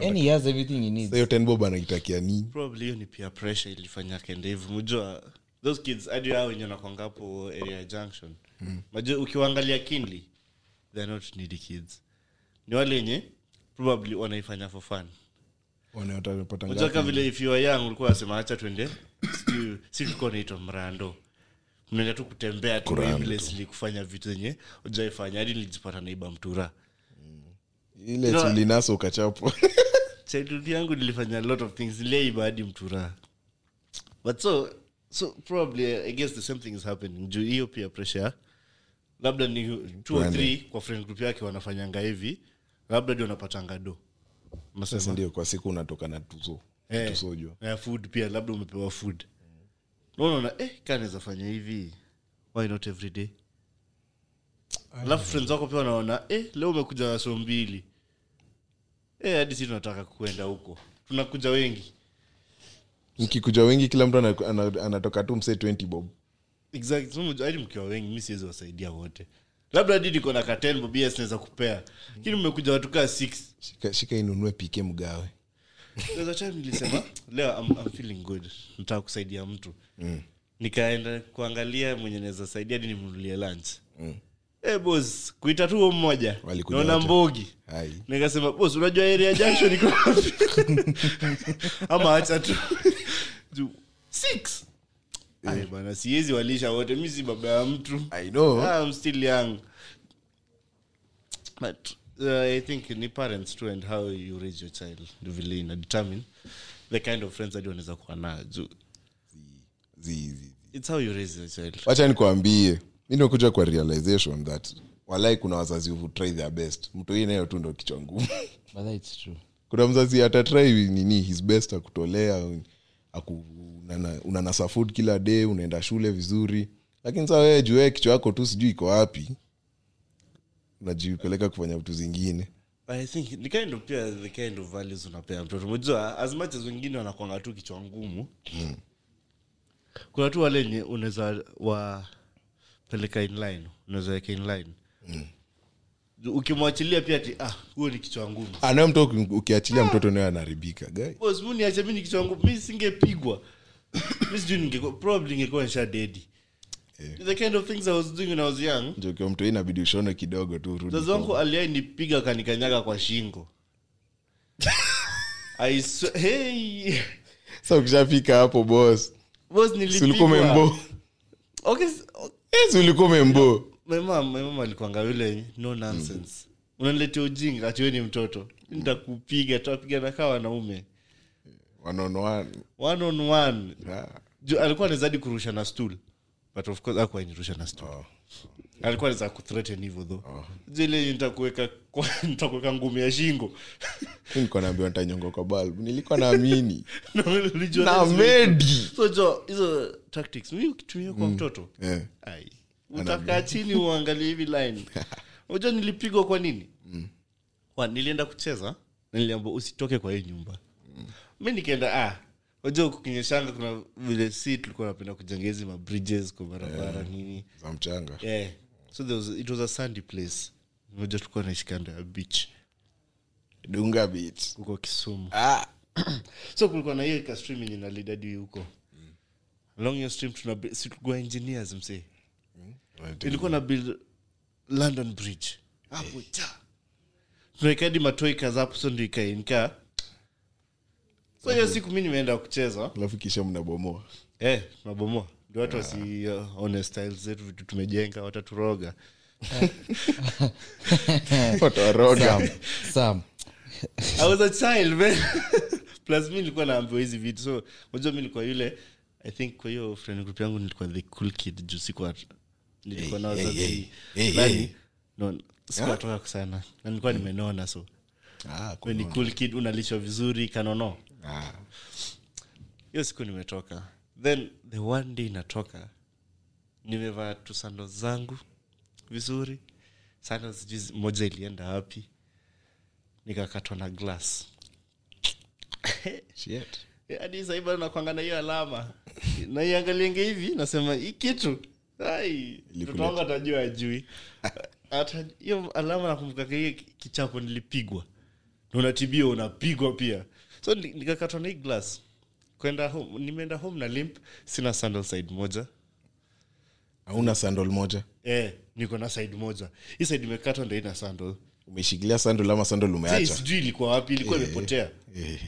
and he has everything he needs. Hiyo ten bob anaitakia nini? Probably hiyo ni peer pressure ilifanya kende hivi mjua those kids hadi hao wenye nakwanga hapo area junction. Mm. majua ukiwaangalia kinly they're not needy kids. Ni wale wenye probably wanaifanya for fun. Vile if you are young ulikuwa wasema acha twende. Si tulikuwa naitwa mrando. Mnaenda tu kutembea tu kufanya vitu zenye ujaifanya hadi nilijipata naiba mtura. Ile You know- tulinasa ukachapo. childhood yangu nilifanya a lot of things. Niliaiba hadi mtura. But so so probably i guess the same thing is happening. Juu hiyo pia pressure labda ni two or three kwa friend group yake wanafanyanga hivi labda ndio wanapatanga do. Sasa ndio kwa siku unatoka na tuzo Eh, tuzo jua food pia labda umepewa food. Unaona eh kaa fanya hivi. Why not every day? Alafu friends wako pia wanaona eh leo umekuja so mbili. Eh hadi si tunataka kuenda huko. Tunakuja wengi. Mkikuja wengi kila mtu ana- ana- anatoka tu msee 20 bob exactly mkiwa wengi mi siwezi wasaidia wote. Labda hadi niko na katen bobias naweza kupea. Lakini mmekuja watu kaa six. Shika, shika inunue pike mgawe. Nilisema leo I'm, I'm feeling good. Nataka kusaidia mtu. Mm. nikaenda kuangalia mwenye naweza saidia di nimnunulie lunch. Mm. hey, bos kuita tu mmoja. Naona mbogi. Nikasema bos unajua area junction iko ama acha tu. Six Ay, bana siwezi walisha wote. Mi si baba ya mtu. I know. Ah, I'm still young. But uh, I think ni parents too and how you raise your child ndio vile ina determine the kind of friends hadi wanaweza kuwa nayo Juu, it's how you raise your child. Wacha nikuambie mi nimekuja kwa realization that walai kuna wazazi who try their best. Mtu hii nayo tu ndo kichwa ngumu. But that's true. Kuna mzazi atatrai nini his best akutolea aku, unanasa food kila day unaenda shule vizuri. Lakini saa wewe juu wee kichwa yako tu sijui iko wapi. Unajipeleka kufanya vitu zingine. I think ni kind of pia the kind of values unapea mtoto. Mojua as much as wengine wanakwanga tu kichwa ngumu kuna tu wale unaweza wapeleka inline unaweza weka inline mm. Ukimwachilia pia ti ah huo ni kichwa ngumu. Anayo mtoto ukiachilia mtoto nayo anaharibika gai niache mi ni kichwa ngumu mi singepigwa probably ningekuwa nisha dedi the kind of things i was doing when i was young ndio mtu inabidi ushone kidogo tu mzazi wangu aliai nipiga akanikanyaga kwa shingo. I swe- hey! Sa ukishafika hapo bos boss nilipigwa. membo okay s- o- yes ulikuwa membo my mom my mom alikuanga yule no nonsense. Unaniletea ujinga ati ni mtoto. Nitakupiga tutapiga na kaa wanaume one on one Ju- alikuwa anawezadi kurusha na stool but of course akuwa nirusha na stool. Alikuwa anaweza kuthreaten hivyo tho zile nitakuweka kwa- nitakuweka ngumi ya shingo. Nilikuwa naambiwa nitanyonga kwa balbu nilikuwa naamini Na medi so jo hizo tactics mi ukitumia kwa mtoto Eh. ai. Utakaa chini uangalie hivi line. Unajua nilipigwa kwa nini? Wa, nilienda kucheza na niliambia usitoke kwa hii nyumba mi nikienda ah wajua kukinyeshanga kuna vile si tulikuwa napenda kujenga hizi mabridges kwa barabara nini. za mchanga. Yeah. so there was, it was a sandy place. Moja tulikuwa naishi kando ya beach. Dunga beach. Huko kisumu. Ah. so kulikuwa na hiyo ikastream yenye nalidadi huko. Along your stream tuna si tulikuwa engineers msee. Ilikuwa na build london bridge. Hapo cha. Tunaweka matoi kazapo so ndio ikainka so hiyo siku mi nimeenda kucheza. Alafu kisha mnabomoa. Eh tunabomoa ndio watu wasione styles zetu vitu tumejenga wataturoga. Watawaroga sam I was a child man. plus mi nilikuwa naambiwa hizi vitu. So unajua mi nilikuwa yule i think kwa hiyo friend group yangu nilikuwa the cool kid juu sikuwa nilikuwa nao Hey, hey, hey. Hey, no sikuwatoka sana. Na nilikuwa nimenona so. Ah, ni cool kid unalishwa vizuri kanono. Hiyo siku nimetoka. Then the one day natoka nimevaa tu sando zangu vizuri. Sando sijui moja ilienda wapi. Nikakatwa na glass. Shit. hadi saiba nakwanga na hiyo alama. Naiangalienge hivi nasema hii kitu. Ai mtoto wangu atajua ajui hiyo alama nakumbuka hiyo kichapo nilipigwa. Na unatibia unapigwa pia so ni- nikakatwa na hii glass. Kwenda home nimeenda home na limp sina sandal side moja. Hauna sandal moja? Eh, niko na side moja. Hii side imekatwa ndo ina sandal. Umeshikilia sandal ama sandal umeacha? sijui ilikuwa wapi ilikuwa imepotea. Eh,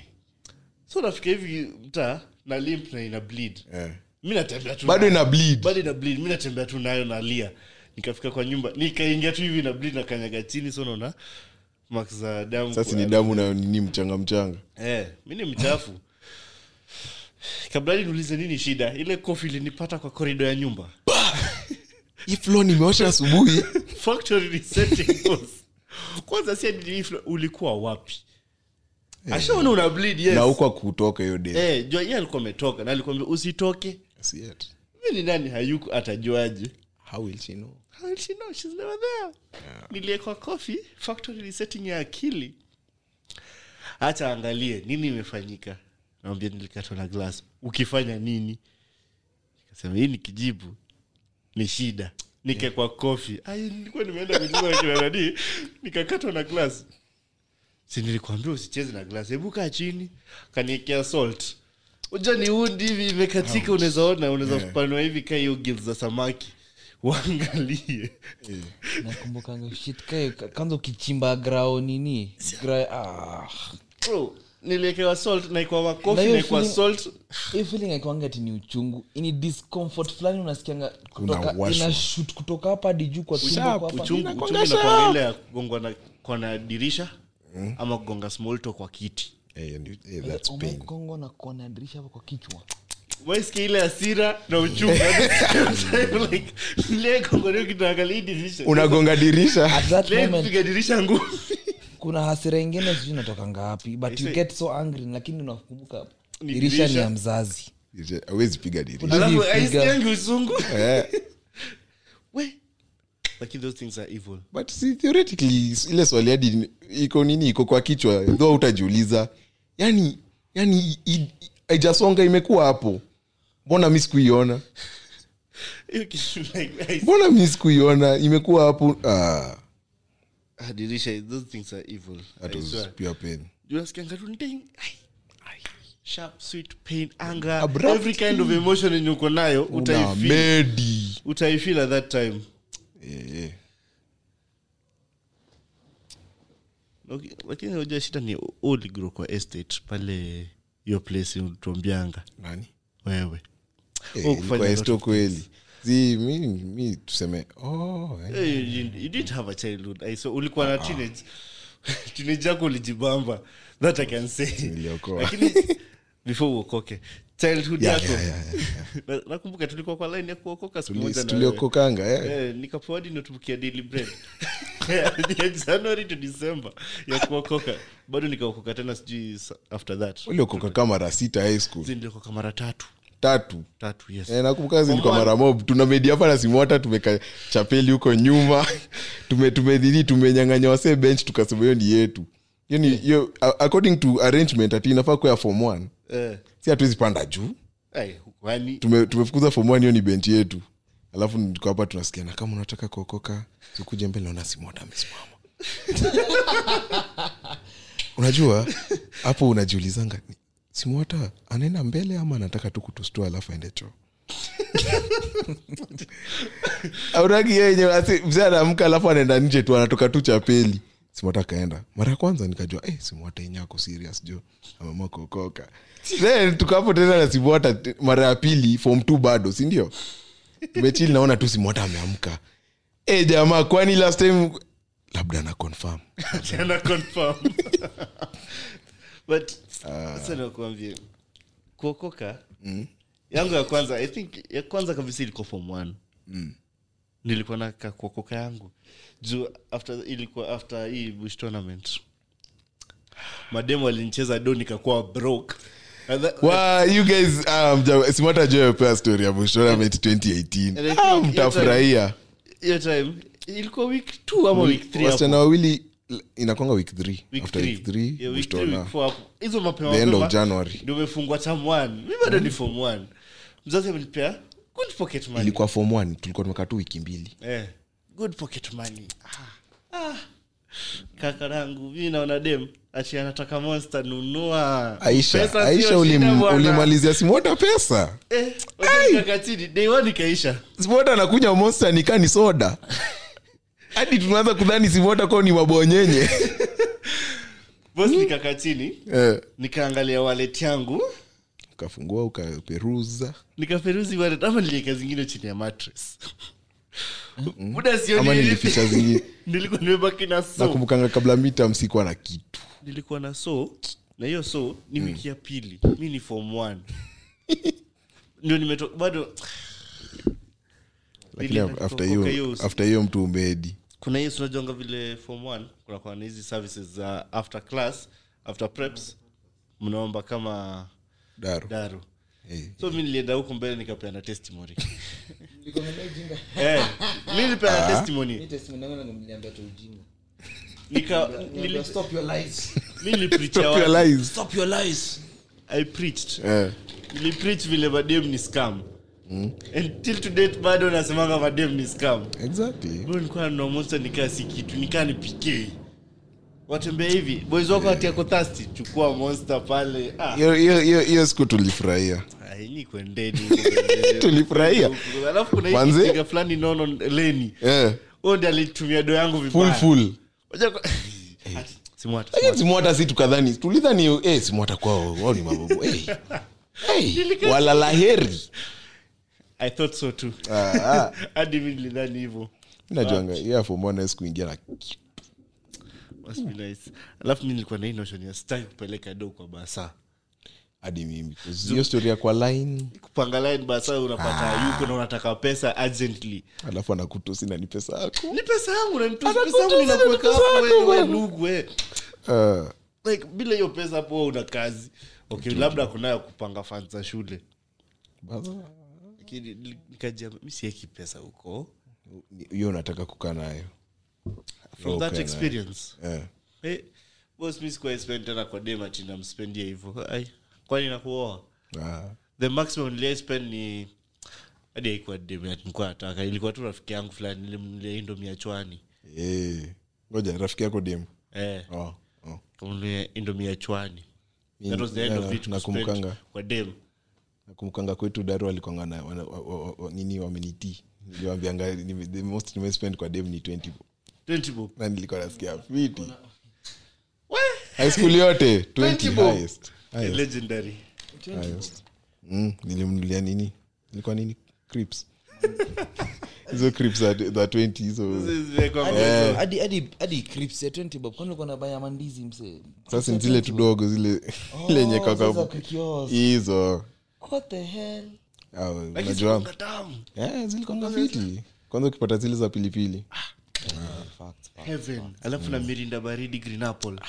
so nafika hivi mtaa na limp na ina bleed. Eh. mi natembea tu bado ina bleed. Bado ina bleed. Mi natembea tu nayo nalia. Nikafika kwa nyumba nikaingia tu hivi na bleed na kanyaga chini so naona za damu sasa ni damu na nini mchanga mchanga. Eh, mi ni mchafu. Kabla niulize nini shida ile kofi ilinipata kwa korido ya nyumba. Hii flo nimeosha asubuhi. Factory resetting boss. kwanza si ulikuwa wapi? Ashaona una bleed yes. Na huko kutoka hiyo day. Eh, jua yeye alikuwa ametoka na alikwambia usitoke. Si yet. ni nani hayuko atajuaje? How will she know How will she know? She's never there. niliekwa coffee factory resetting ya akili. Hacha angalie nini imefanyika? Naambia nilikatwa na glass. Ukifanya nini? Nikasema hii nikijibu ni shida. Nikekwa kofi Ai, nilikuwa nimeenda kucheza na nani? Nikakatwa na glass. Si nilikwambia usicheze na glass? Hebu kaa chini. Kaniekea salt. Uja ni undi hivi imekatika unaweza ona unaweza Yeah. kupanua hivi kaa hiyo gills za samaki nakumbukanga kwanza ukichimba grao nini? Gra ah. bro niliekewa salt naikwa makofi naikwa salt. hiyo feeling aikwanga ati ni uchungu ini discomfort fulani unasikianga kutoka ina shoot kutoka hapa hadi juu kwa tumbo kwa ile ya kugongwa na kona dirisha ama kugonga small talk kwa kiti. Eh, and eh, that's pain. Kongo na kona dirisha hapa kwa kichwa ile na ile dirisha. Unagonga ngumu. kuna hasira ingine sijui natoka ngapi but you get so angry lakini unakumbuka dirisha ni ya mzazi. Awezi piga usungu Eh, we. Lakini those things are evil. But si theoretically ile swali hadi iko nini iko kwa kichwa tho utajiuliza yani yani haijasonga imekuwa hapo. Mbona mi sikuiona? Mbona mi sikuiona? Imekuwa hapo. Ah, dirisha those things are evil that was pure pain. Unasikianga tu ding, ai, ai, sharp sweet pain anger Abrupt. every kind of emotion yenye uko nayo utaifeel. utaifeel at that time. Laki- lakini unajua shida ni uligro kwa estate pale hiyo place tuambianga nani? Wewe. Eh, kweli. Zi mi, mi tuseme oh, eh. Eh, you, you, you have a childhood. I saw, ulikuwa na teenage teenage yako ulijibamba. That i can say. Lakini before uokoke childhood Yeah, yako. yeah, yeah, yeah, Na- nakumbuka tulikuwa kwa line ya kuokoka siku moja tuliokokanga eh. Eh, nikapewa hadi notebook ya daily bread. Ya january to december ya kuokoka. Bado nikaokoka tena sijui after that. Uliokoka kama mara sita high school. Mara tatu. Tatu? Tatu yes. E, nakumbuka zilikuwa mara mob. Tuna medi hapa na simota tumeka chapeli huko nyuma. Tume tumenini tumenyang'anya wasee bench tukasema hiyo ni yetu. Hiyo ni hiyo according to arrangement ati inafaa kuwa form one. Eh, si hatuwezi panda juu. Tumefukuza Tume- tumefukuza hiyo ni benchi yetu. Alafu niko hapa tunasikia na kama unataka kuokoka sikuje mbele naona simota amesimama. Unajua hapo unajiulizanga simota anaenda mbele ama anataka tu kutustua alafu aende choo? Auragi yenye mzee anaamka alafu anaenda nje tu anatoka tu chapeli. Simwata akaenda. Mara ya kwanza nikajua hey, simwata yenye ako serious jo. Ameamua kuokoka then tukapo tena na simwata mara ya pili form t bado sindio mechili naona tu simwata ameamka. E jamaa kwani last time labda na confirm? Na confirm. but sasa nakuambia kuokoka yangu ya kwanza i think ya kwanza kabisa ilikuwa form one. Nilikuwa na kuokoka yangu. Juu after ilikuwa after hii bush tournament. Mademo alinicheza do nikakuwa broke you guys um, ja- simwata joepea story ya bush tournament 2018 And I ah, think mtafurahia. hiyo time ilikuwa week two ama week three wasichana wawili inakwanga week three Week after three. week three Yeah, week three, week four hizo mapema The end of January. ndio umefungwa tam one. Mi bado ni form one. Mzazi amenipea good pocket money. Ilikuwa form one tulikuwa tumekaa tu wiki mbili. Eh good pocket money. Ah. Ah. kakarangu mi naona dem ati anataka monster nunua. Aisha Pesa aisha ulim, ulimalizia simota pesa. Eh, wacha nikaka chini day one ikaisha. Simota anakunya monsta nikaa ni soda. Hadi tunaanza kudhani simota kwao ni mabonyenye. Bos nikaka chini. Eh. nikaangalia walet yangu. Ukafungua ukaperuza. Nikaperuzi walet ama niliweka zingine chini ya matres muda sio nilikuwa nimebaki na so nakumbukanga kabla mita msikuwa na kitu nilikuwa na so na hiyo so ni wiki ya pili. Mi ni form one. Ndio nimetoka bado lakini after hiyo hiyo after hiyo mtu umedi kuna hiyo tunajonga vile form one kunakuwa na hizi services za after class after preps mnaomba kama daru, daru Hey. so mi nilienda huko mbele nikapeana testimony. Eh, mi nilipeana testimony nika nili- mi nilipreachia Stop your lies. Stop your lies. I preached. Eh. nilipreach vile madem ni scam. Until to bado nasemanga madem ni scam. Exactly. Nilikuwa nanunua nikaa si kitu nikaa ni watembea hivi. Boys wako ati ako thirsty? Chukua monster pale. Ah, hiyo hiyo hiyo hiyo siku tulifurahia. Ai, ni kwendeni Tulifurahia. alafu kuna hii Manze. kipiga fulani nono leni. Eh. ndi alitumia do yangu vibaya. Full Ati, simwata, lakini simwata. si tukadhani tulidhani eh, simwata kwao wao ni mababu hey. walala heri i thought so too Ah, ah. hadi mi nilidhani hivyo najuanga yeah, for one na kitu. Must be nice alafu mi nilikuwa na hii notion ya stai kupeleka do kwa basa hadi mimi. Hiyo story ya kwa line. Kupanga line basa unapata yuko na unataka pesa urgently. Alafu anakutusi na ni pesa yako. Ni pesa yangu na nitusi pesa yangu ninakuweka hapo wewe ndugu wewe. Uh. like bila hiyo pesa hapo una kazi. Okay labda kunayo kupanga funds za shule. Lakini nikajia mi sieki pesa huko. Hiyo unataka kukaa nayo. From that experience. Eh. hey, boss mi sikuwahi spend tena kwa dema chini mspendia hivyo. Ai kwani nakuoa Ah, the maximum niliai spend ni hadi haikuwa nilikuwa nataka. Ilikuwa tu rafiki yangu fulani nilimnulia indomia chwani eh. ngoja rafiki yako dem eh. Oh, oh. indomia chwani kwa nakumkanga kwetu daru alikwanga na wana- wa- wa- wa- nini wamenitii niliwambianga the most nimespend kwa dem ni 20 bob. 20 bob? Na nilikuwa nasikia fiti high school yote 20 bob. highest. Legendary. Mm, nilimnulia nini? Ilikuwa nini? Crips. Hizo crips za za 20 hizo Hadi- hadi- hadi- hadi crips ya 20 bob. Kwani ulikuwa unabaya mandizi msee sasa ni zile tudogo zile lenye kaka hizo. What the hell? Ah, unajua. Eh, zilikwanga fiti. Kwanza ukipata zile za pilipili. Heaven. alafu na mirinda baridi green apple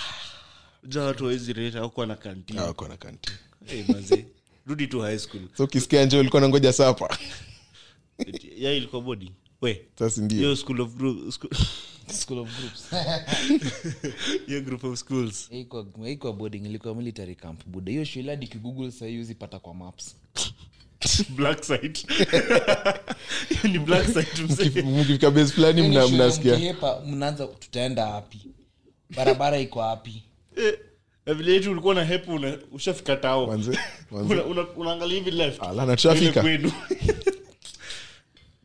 ja watu wawezi rate na wako kanti hey, manze rudi tu high school. So ukisikia nje ulikuwa nangoja sapa. Ya ilikuwa bodi we sasa ndio. hiyo school of group school- School of groups. hiyo group of schools. Haikuwa- haikuwa boarding ilikuwa military camp. Buda hiyo shule hadi kigoogle sahii uzipata kwa maps. Black site. Hiyo ni black site mzee. Mkifika base fulani Yaani mna- shule mnasikia. mkihepa, mnaanza tutaenda wapi? Barabara iko wapi vile yetu ulikuwa na hepu ushafika tao unaangalia hivi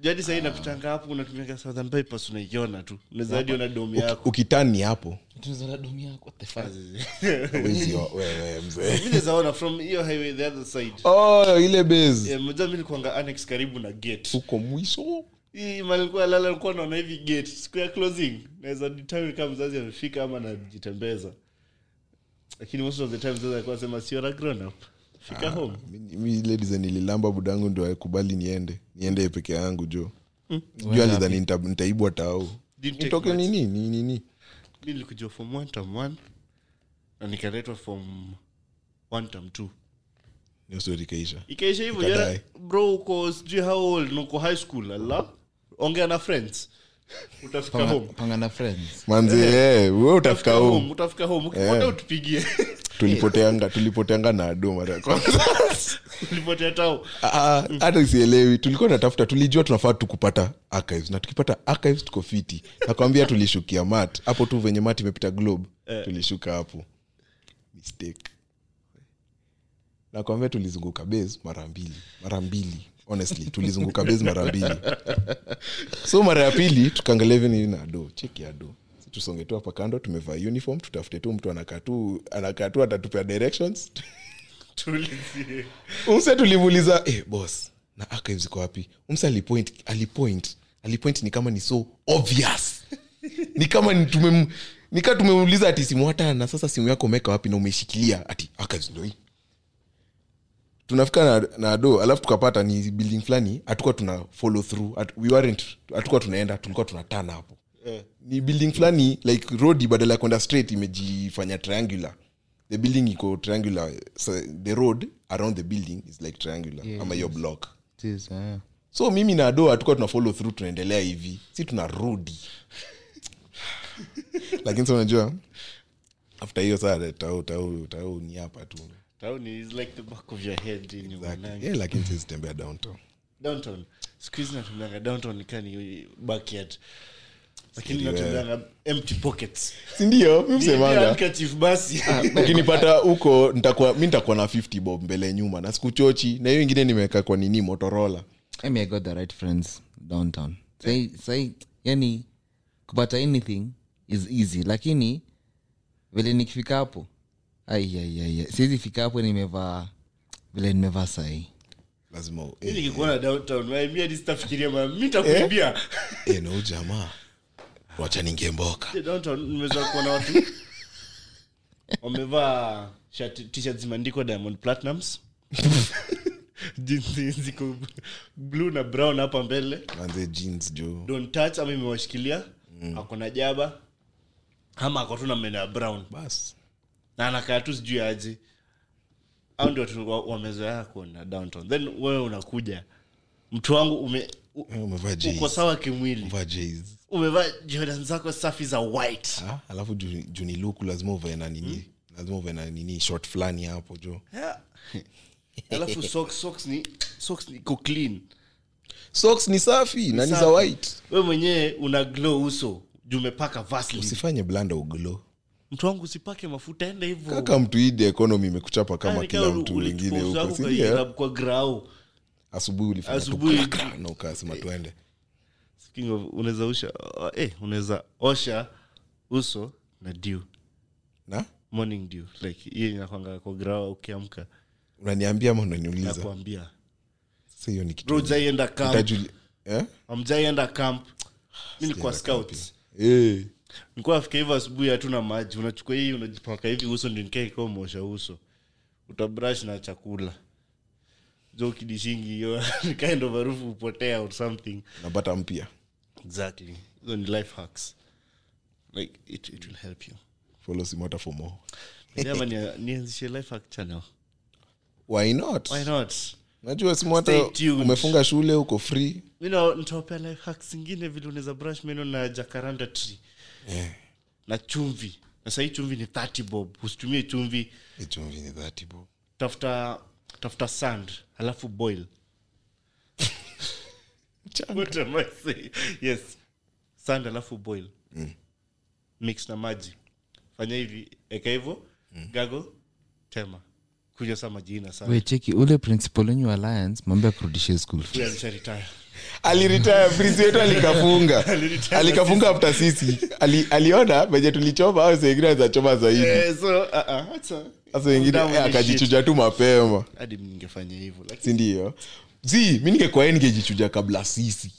jadi sahii napitanga hapo unatumiaga southern unaiona tu. Unaweza hadi ona domu yako. ukitani hapo. From hiyo highway the other side. Oh ile base. Eh, moja mi nikuanga annex karibu na gate. Uko mwisho. Malikuwa lala likuwa naona hivi gate. Siku ya closing naweza kama mzazi amefika ama najitembeza lakini most of the time alikuwa sema sio grown up. Fika home. Mi- ile design nililamba budangu ndio akubali niende. Niende peke yangu jo juu alidhani nitaibwa tao nitoke nini? Nini nini mi nilikuja form one term one. Na nikaletwa form one term two. Ikaisha. Hivyo bro uko sijui how old nuko high school ala ongea na friends utafika Panga- home. na friends. Manzi eh, we utafika utupigie. Tulipoteanga tulipoteanga na ado mara tao. Ah, hata sielewi. Tulikuwa natafuta tulijua tunafaa tukupata archives. Na tukipata archives tuko fiti. Nakwambia tulishukia mat. Hapo tu venye mat imepita globe tulishuka hapo. Mistake. Nakwambia tulizunguka base mara mbili mara mbili honestly tulizunguka base mara mbili. So mara ya pili tukaangalia hivi na ado cheki ado Si tusonge tu hapa kando tumevaa uniform tutafute tu mtu anakaa tu anakaa tu atatupea directions. Umse tulimuuliza eh, boss na archives iko wapi? Umse alipoint alipoint alipoint ni kama ni so obvious. Ni kama ni tumem nika tumeuliza ati simu hata na sasa simu yako umeweka wapi na umeshikilia ati archives ndio hii tunafika na, na do alafu tukapata ni building fulani hatukuwa tuna follow through. At, we weren't hatukuwa tunaenda tulikuwa tunatana hapo. Ni building fulani like road badala ya kwenda straight imejifanya triangular. The building iko triangular so the road around the building is like triangular Yeah, ama your block. It is, yeah. so mimi na do hatukuwa tuna follow through tunaendelea hivi. Si tunarudi lakini sa unajua after hiyo saa tau tau tau ni hapa tu town is like the back of your head in Exactly. yeah, lakini sizitembea downtown. Downtown. Siku hizi natumianga downtown nikani backyard lakini natumianga empty pockets. Sindio mi Ni- msemanga ni handkerchief basi. Ukinipata huko nitakuwa mi nitakuwa na 50 bob mbele nyuma na sikuchochi. Na hiyo ingine nimeweka kwa nini? Motorola. I mean, I got the right friends downtown. Sai sai yani kupata anything is easy. Lakini vile nikifika hapo siwezi fika hapo nimevaa vile nimevaa sahii lazima u- Mi nikikuona downtown mi hadi sitafikiria ma eh, na jamaa. Wacha ningemboka downtown nimeweza kuona watu. Wamevaa t-shirt zimeandikwa diamond platinums. Jinsi ziko blue na brown hapa mbele. Manze jeans jo don't touch ama imewashikilia. Ako na jaba. Ama ako tu na meno ya brown. Bas na anakaa tu sijui aje. Au ndio watu wa- wamezoea kuona downtown. Then wewe unakuja. Mtu wangu ume Eh, uko sawa kimwili. Umevaa jordan zako safi za white. Ah, alafu juu ni luku lazima uvae na nini? Lazima uvae na nini? Short fulani hapo jo. Yeah. alafu socks, socks ni socks ni ko clean. Socks ni safi na ni za white. We mwenyewe una glow uso. Juu umepaka vaseline. Usifanye blanda uglo mtu wangu usipake mafuta enda hivyo. Kaka mtu hii economy imekuchapa kama Yaani kila mtu mwingine huko kwa grau. Asubuhi ulifanya ukasema tuende Speaking of, unaweza usha eh, unaweza osha uso na dew. Na? Morning dew like hiyo inakwanga kwa grau ukiamka. Unaniambia ama unaniuliza? Nakwambia. Sasa hiyo ni kitu bro ujaienda camp. eh? amjaienda camp. Mimi ni kwa scouts. Eh, nilikuwa afika hivyo asubuhi hatuna maji. Unachukua hii unajipaka hivi uso ndio nikaa ikiwa uso. Utabrush na chakula. Jo kidishingi hiyo kind of harufu upotea or something. Napata mpya. Exactly. Hizo ni life hacks. Like it, it will help you. Follow simota for more. Ama nianzishe life hack channel? Why not? Why not? Najua simota umefunga shule uko free. You know nitawapea life hacks zingine vile unaweza brush meno na jacaranda tree na chumvi. Na sahii chumvi ni 30 bob. Usitumie chumvi. Chumvi ni dhati bob. Tafuta tafuta sand alafu boil. What am I saying? yes. Sand alafu boil. Mix na maji. Fanya hivi eka hivyo gago tema kunywa sa majina ina sana wecheki ule principal wenyu alliance mambo ya kurudishia school aliritaya prinsi wetu alikafunga. Alikafunga after sisi. Ali, aliona venye tulichoma au wengine azachoma zaidi. Eh, so, uh, uh, wengine eh, with the akajichuja tu mapema. Shit. hadi ningefanya hivyo lakini sindio zi mi ningekwae ningejichuja kabla sisi.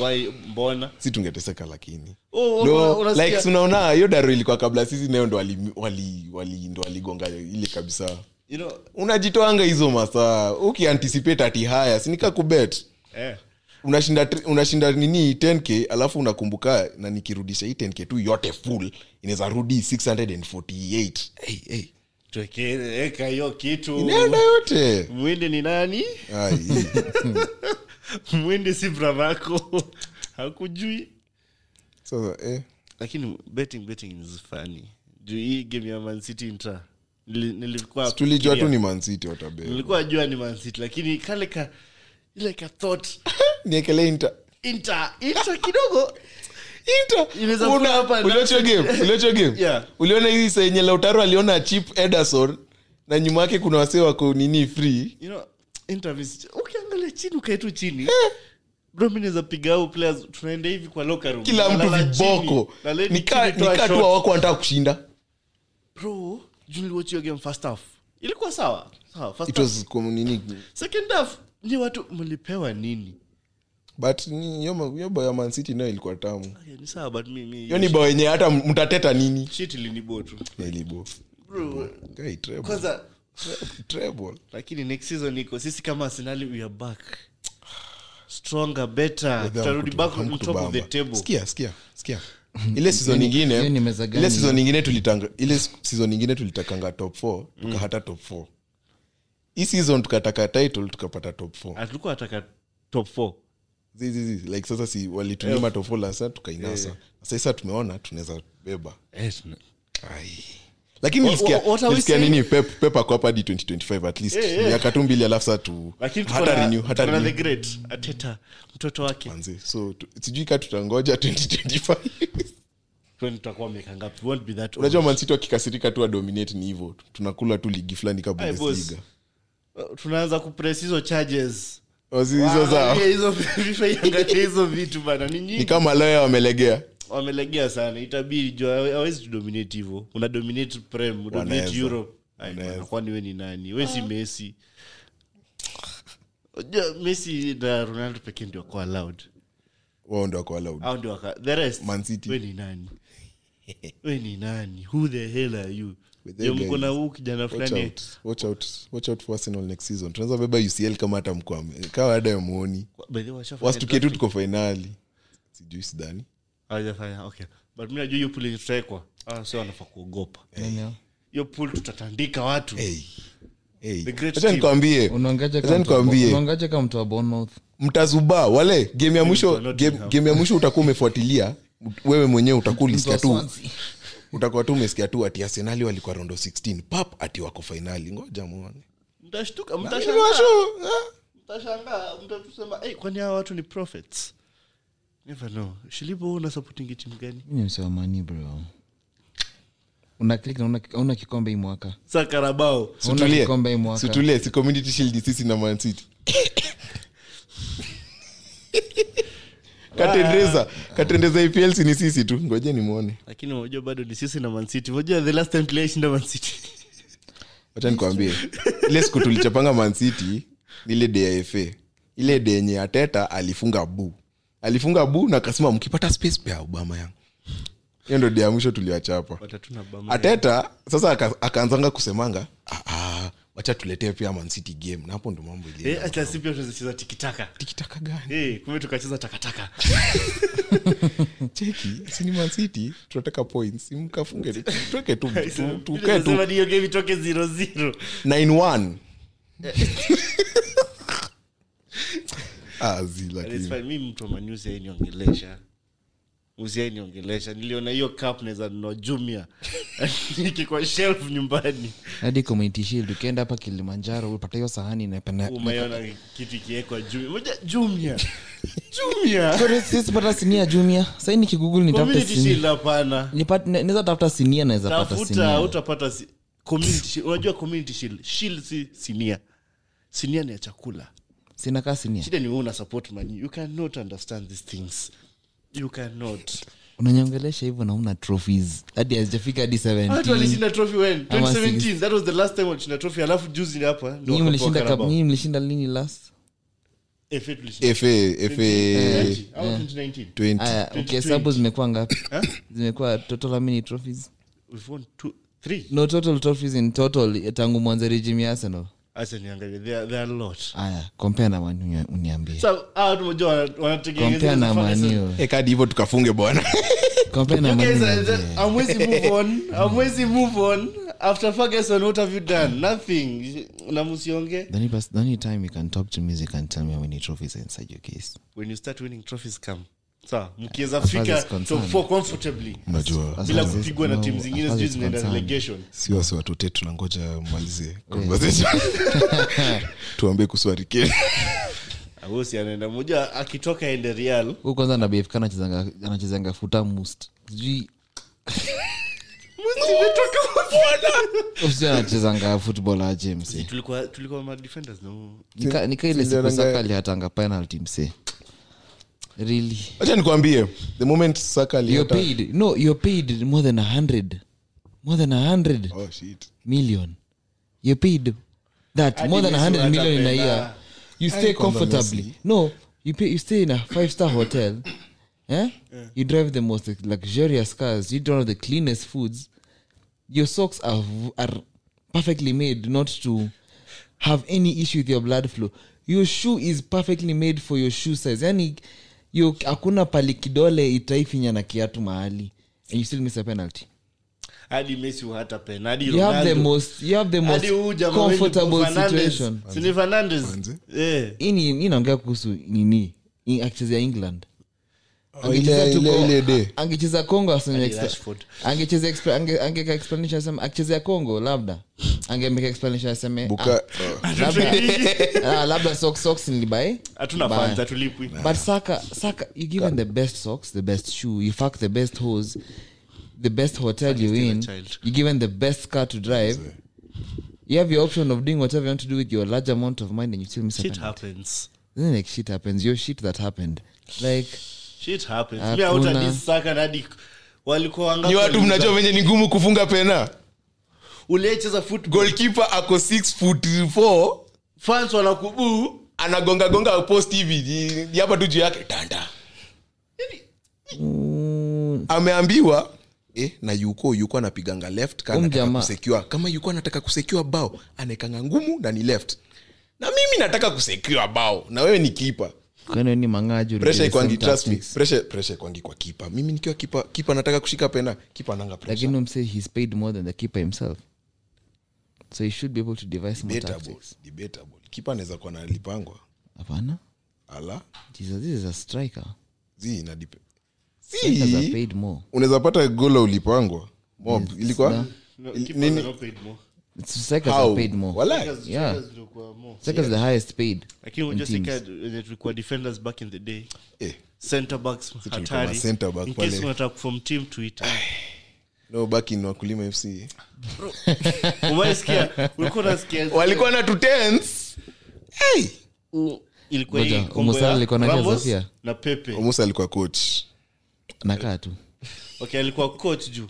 Why mbona? Si tungeteseka lakini. Oh, no, unasikia- like unaona hiyo daro ilikuwa kabla sisi nayo ndo wali, wali, wali, waligonga ile kabisa you know unajitoanga hizo masaa. Ukianticipate ati haya sinika kubet eh. Unashinda unashinda nini 10k alafu unakumbuka na nikirudisha hii 10k tu yote full inaweza rudi 648 hey, hey. tuweke eka hiyo kitu. Inaenda yote. Mwindi ni nani? Mwindi si bravako hakujui. So, eh. lakini betting betting is funny. Juu hii game ya mancity intra tulijua tu ni mancity watabeba. Nilikuwa jua ni mancity lakini kale ka ile ka thought. Niekele inter. Inter inter kidogo. Uliona hii senye lautaro aliona chip ederson na nyuma yake kuna wasee wako nini free? You know interviews ukiangalia chini ukaetu chini. Players tunaenda hivi kwa locker room. Kila mtu viboko. Nikaa tu awako wanataka kushinda. Bro hiyo first half. Ilikuwa sawa. Sawa first it half. was kum- nini? Second half ni watu mlipewa nini? But hiyo bao ya mancity nayo ilikuwa tamu. Okay, ni sawa but mi mi hiyo ni bao yenye hata mtateta nini? Shit ilinibo tu. Elibo bro. Guy, treble. kwanza Treble. lakini next season iko sisi kama arsenal we are back. Stronger better. Tutarudi back on top of the table. Sikia, sikia, sikia. Ile ni ingine ile season ingine tulitanga ile season ingine tulitakanga top 4 tukahata top 4 hii season tukataka title tukapata top 4 Ah, tulikuwa top 4 zizi like sasa si walitunyima top 4 lasa tukainasa. Sasa sasa tumeona tunaweza beba. Ai. Lakini nilisikia nini pep pep ako hapa hadi 2025 at least. Miaka tu mbili alafu sasa tu lakini tuko hata na- renew hata tuko na the renew great ateta mtoto wake. Manze so sijui ka tutangoja 2025 Kwani tutakuwa miaka ngapi? Won't be that old. unajua mansiti wakikasirika tu adominate ni hivyo. Tunakula tu ligi fulani ka bundesliga. Uh, tunaanza kupress hizo charges. Hizo za Waangalie hizo FIFA iangalie hizo vitu bana ni ni kama loya wamelegea wamelegea sana. Itabidi juu awezi hawezi tudominate hivyo una dominate prem udominate europe. Kwani we ni nani? We si mesi Unajua, messi na ronaldo pekee ndio wako allowed. Wao ndio wako allowed. Au ndio waka the rest Man City. we ni nani? We ni nani? Who the hell are you? Mko na huu kijana fulani. watch out. Watch out for arsenal next season. Tunaweza beba ucl kama hata mkwame. Kawa ada ya muoni. Tu tuko fainali sijui sidhani okay. But mi najua hiyo ah, sio wanafaa kuogopa. Hiyo tutatandika watu. Hey. Nikwambie. Bournemouth? mtazubaa wale game ya mwisho Kwa game, game ya mwisho utakuwa umefuatilia wewe mwenyewe utakuwa ulisikia tu. Utakuwa tu umesikia tu ati arsenali walikuwa rondo 16 pap ati wako fainali ngoja muone. Mtashtuka mtashangaa. Mtashangaa. Mtatusema hey, kwani hawa watu ni prophets never know. Shilipo una supporting timu gani? Mimi ni msee wa Mani, bro. Una click na una, una kikombe hii mwaka. Sa karabao. Una Situlie. kikombe hii mwaka. Situlie, si community shield sisi na Man City. katendeza. Katendeza epl ni sisi tu. Ngoje nimwone. Lakini unajua bado ni sisi na mancity unajua the last time tuliaishinda mancity wacha nikwambie. Ile siku tulichapanga Man City ni ile ya fa ile de yenye ateta alifunga bu alifunga bu na akasema mkipata space pea obama yangu. Hiyo ndo dia mwisho tuliwachapa ateta sasa akaanzanga kusemanga ah, ah, wacha tuletee pia mancity game. Na hapo ndo mambo iliatasipia eh, tikitaka. Tikitaka gani? Eh, hey, tukacheza takataka. Cheki sini mancity tunataka points. Mkafunge tuweke tu tukae game itoke 00 9 1 mi mtu amanyuzi ainiongelesha usiainiongelesha niliona hiyo cup naweza nunua jumia. Niki kwa shelf nyumbani. Hadi community shield ukienda hapa kilimanjaro upata hiyo sahani umeona kitu ikiwekwa jumia. Moja jumia. Jumia. Sinia jumia. Sinia. hapana. Nipate- naweza tafuta sinia naweza pata tafuta utapata si- community unajua community shield shield si sinia. Sinia ni ya chakula sina kaa sinia shida ni wewe una support money you cannot understand these things. You cannot. Unanyongelesha hivyo nauna trophies. Hadi hazijafika hadi watu 17 walishinda trophy when? 2017 that was the last time walishinda trophy. Alafu juzi hapa ndio mlishinda nyinyi mlishinda lini last? FA tulishinda. fa fa 2020 au 2019 20 aya ukihesabu zimekuwa ngapi? Zimekuwa total how many trophies? We've won two three. No total trophies in total eh, tangu mwanze regime ya arsenal acha niangalie. There are- there are a lot aya compare na na manu. Eh, hivyo tukafunge bwana. Compare na You guys manu are- uniambie. hamwezi move on. Hamwezi move on. After Ferguson what have you done? Nothing. Na msionge The only pers- the only time you can talk to me is you can tell me how many trophies are inside your case when you start winning trophies come sawa. Mkiweza As far as fika it's concerned. top four comfortably. Unajua bila kupigwa na timu zingine sijui zinaenda relegation si wasi watote tunangoja malize conversation. Tuambie kuhusu Hurricane. anaenda moja akitoka ende real. Huyu kwanza na anachezanga anachezanga futa must. Sijui. Anachezanga football aje mse tulikuwa tulikuwa no? Nika nika ile siku saka alihatanga penalty mse really? Acha nikwambie the moment saka you're paid. No you're paid more than a hundred. More than a hundred oh shit. million. You're paid that. More than a hundred Messi million in a year. You stay comfortably. No you pay you stay in a five star hotel eh? you drive the most luxurious cars. You of the cleanest foods. Your socks are, are perfectly made not to have any issue with your blood flow. Your shoe is perfectly made for your shoe size. Yani yo hakuna pali kidole itaifinya na kiatu mahali. And you still miss a penalty. Hadi messi hata pen you have the most you have the most hadi huyu jamaa wetu comfortable situation. Si ni Fernandes? Manze. Eh. ini inaongea kuhusu nini? Akichezea england Angecheza tu ile- Ko- ile day. angecheza congo aseme Hadi extra- Rashford. angecheza expla- ange- angeka explanation aseme akichezea congo labda. Angemeka explanation aseme ah, labda ah, labda socks socks but saka saka you given the best socks the best shoe you fuck the best hose the best hotel you in you given the best car to drive. You have your option of doing whatever you want to do with your large amount of money and you still miss shit happens. Isn't it like shit happens? Your shit that happened. Like shit happens. Mi hautadisaka hadi walikuwa wangapi ni watu mnajua venye ni ngumu kufunga pena? Uliyecheza football goalkeeper ako 6 foot 4 fans wanakubuu anagongagonga post hivi hapa tu juu yake. Tanda. Ameambiwa eh, na yuko yuko anapiganga left kusekiwa. Kama yuko anataka kusekiwa bao anaekanga ngumu na ni left. Na mimi nataka kusekiwa bao. Na wewe ni kipa ni ikwangi kwa kipa. Mimi nikiwa kipa kipa nataka kushika pena kipa ananga lakini umse he's paid more than the keeper himself. So he should be able to devise more tactics. debatable. Kipa anaweza kuwa nalipangwa hapana. Ala. Jesus this is a striker. Zi ina dip strikers are si paid more. Unaweza pata gola ulipangwa. Mob ilikuwa No, nini? Lakini tulikuwa defenders back in the day. Eh, center backs hatari. center back in case unataka kufom team twitter. No back in wakulima fc umaisikia ulikuwa unasikia walikuwa na hey! ilikuwa hii ya pepe. Omusa alikuwa coach. Nakaa tu. Okay alikuwa coach juu.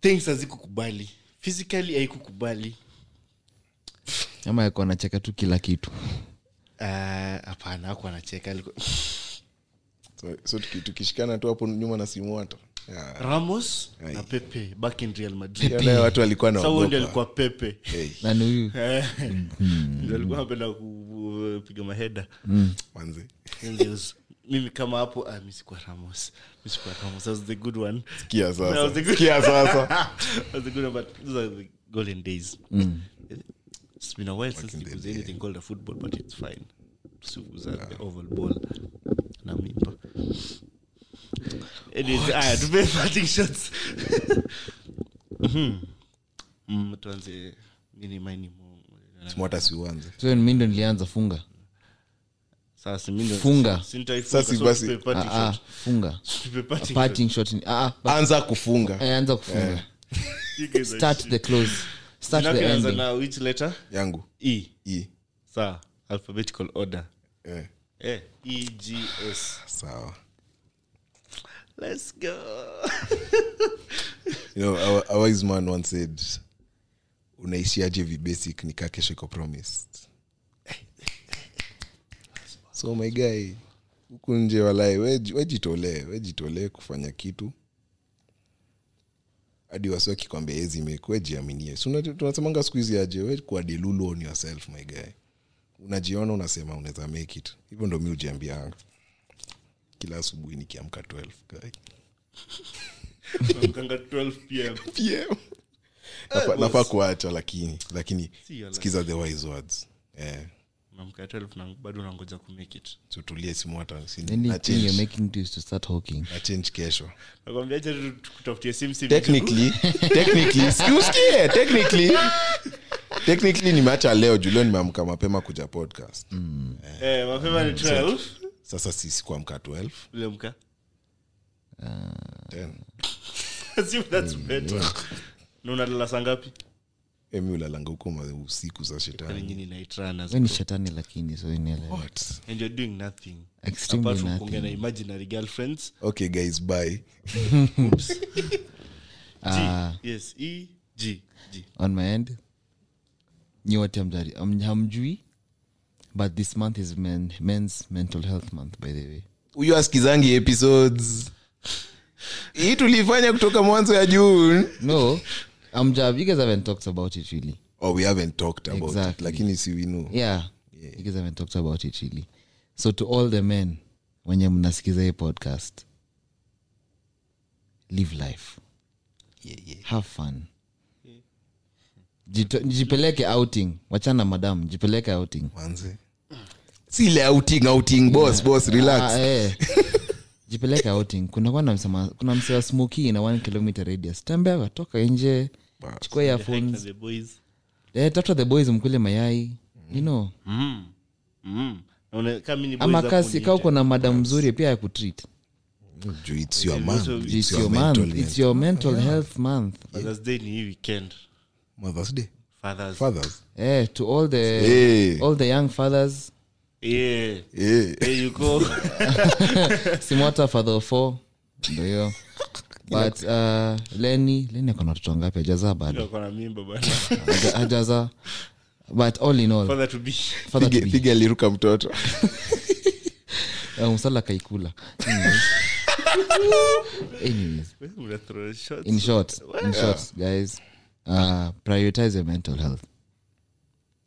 Things hazikukubali physically haikukubali. Ama yako anacheka tu kila kitu. Hapana uh, ako anacheka so, so tukishikana tu hapo nyuma na simu hata. Yeah. ramos Ai. na pepe back in real madrid. Watu walikuwa Sasa ndio alikuwa pepe. Hey, nani huyu? Alikuwa anapenda kupiga maheda. Manze Mimi hapo ah, misikwa ramos. Misikwa ramos. Was the good one. Sikia That was the good- sikia sasa. Was the good one but those are the golden days. It's been a while since in there was anything called a football but it's fine. Sukuza, the oval ball. Na mimba. Anyways, aya, tupe parting shots. Mhm. Mm, tuanze. Mini mini mo- smata siuanze so mi ndo nilianza funga Sasa kufungaanza ndo- Funga. si nitaifunga, Sasa so basi- tupe parting ah, ah, ah, ah, but- anza kufunga. Eh, anza kufunga. Shot. You guys are start the close. Start the ending. na which letter? Yangu. E. I sawa alphabetical order. Eh, eh, e g s. Sawa. Let's go. You know our, our wise man once said unaishiaje vibasic nikaa kesho iko promised so my guy huku nje walai weji- wejitolee wejitolee kufanya kitu. Hadi wasi wakikwambia ezi meku wejiaminie tunasemanga siku hizi aje we on yourself my guy. Unajiona unasema unaweza make it. Hivyo ndo mi ujiambianga kila asubuhi nikiamka 12 guy. Namkanga 12 pm PM. Nafaa kuacha lakini lakini sikiza the wise words. Eh. Namka 12 na bado unangoja kumake it. Tutulie simu hata kesho. Nakwambiaje technically technically technically. Technically nimeacha leo julio nimeamka mapema kuja podcast. Eh mapema ni 12 sasa sisi kuamka 12 ule mka 10 that's better. na unalala saa ngapi emi ulalanga huko usiku za shetani. Shetani lakini so. What? and you're doing nothing. Extremely apart from kuongea na imaginary girlfriends. Okay guys bye. Uh, G, yes e g g. On my end nyi wote hamjui but this month is men, men's mental health month by the way. Huyo askizangi episodes. Hii tulifanya kutoka mwanzo ya june. No amja you guys haven't talked about it really. Oh we haven't talked about it Exactly. lakini si we know. Yeah, you guys haven't talked about it really. So to all the men wenye mnasikiza hii podcast live life. Have fun. Jito- jipeleke outing. Wachana madam jipeleke outing. Si ile outing outing boss boss relax. Ah, eh. jipeleke outing. Kunakuwa na msema kuna msewa smoki na 1 km radius. Tembea toka nje chukua earphones. Eh, tafuta the boys mkule mayai. You know? Mm. Mm. Ama kasi ka uko na mada mzuri pia ya kutreat. Juu it's your month. it's, it's your, your month health. it's your mental health month. Father's Day ni hii weekend. Mother's day? Fathers. Fathers. Eh, to all the Hey. all the young fathers. Yeah. Yeah. there you go. Simwata father of four. Ndo hiyo but uh, leni leni akona watoto ngapi? Ajaza bado. Ndio na mimba bana Haja- hajaza but all in all father to be. father to Pige- be. piga aliruka mtoto. Uh, msala kaikula. Anyways. Anyways, Una throw shots. In short in short guys uh, prioritize your mental health.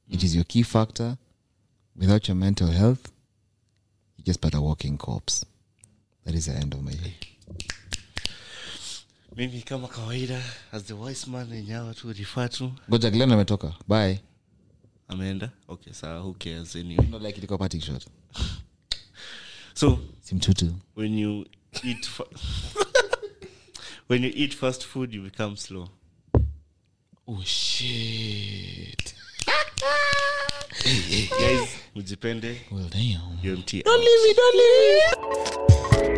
It is your key factor. Without your mental health you just but a walking corpse. That is the end of my day mimi kama kawaida as the wise man enyawa tu rifatu. Goja glen ametoka. Bye. Ameenda? Okay sawa who cares anyway. Not like ilikuwa parting shot. So simtutu when you eat fa- when you eat fast food you become slow. Oh shit. Guys mjipende well damn. Umt don't leave me don't leave me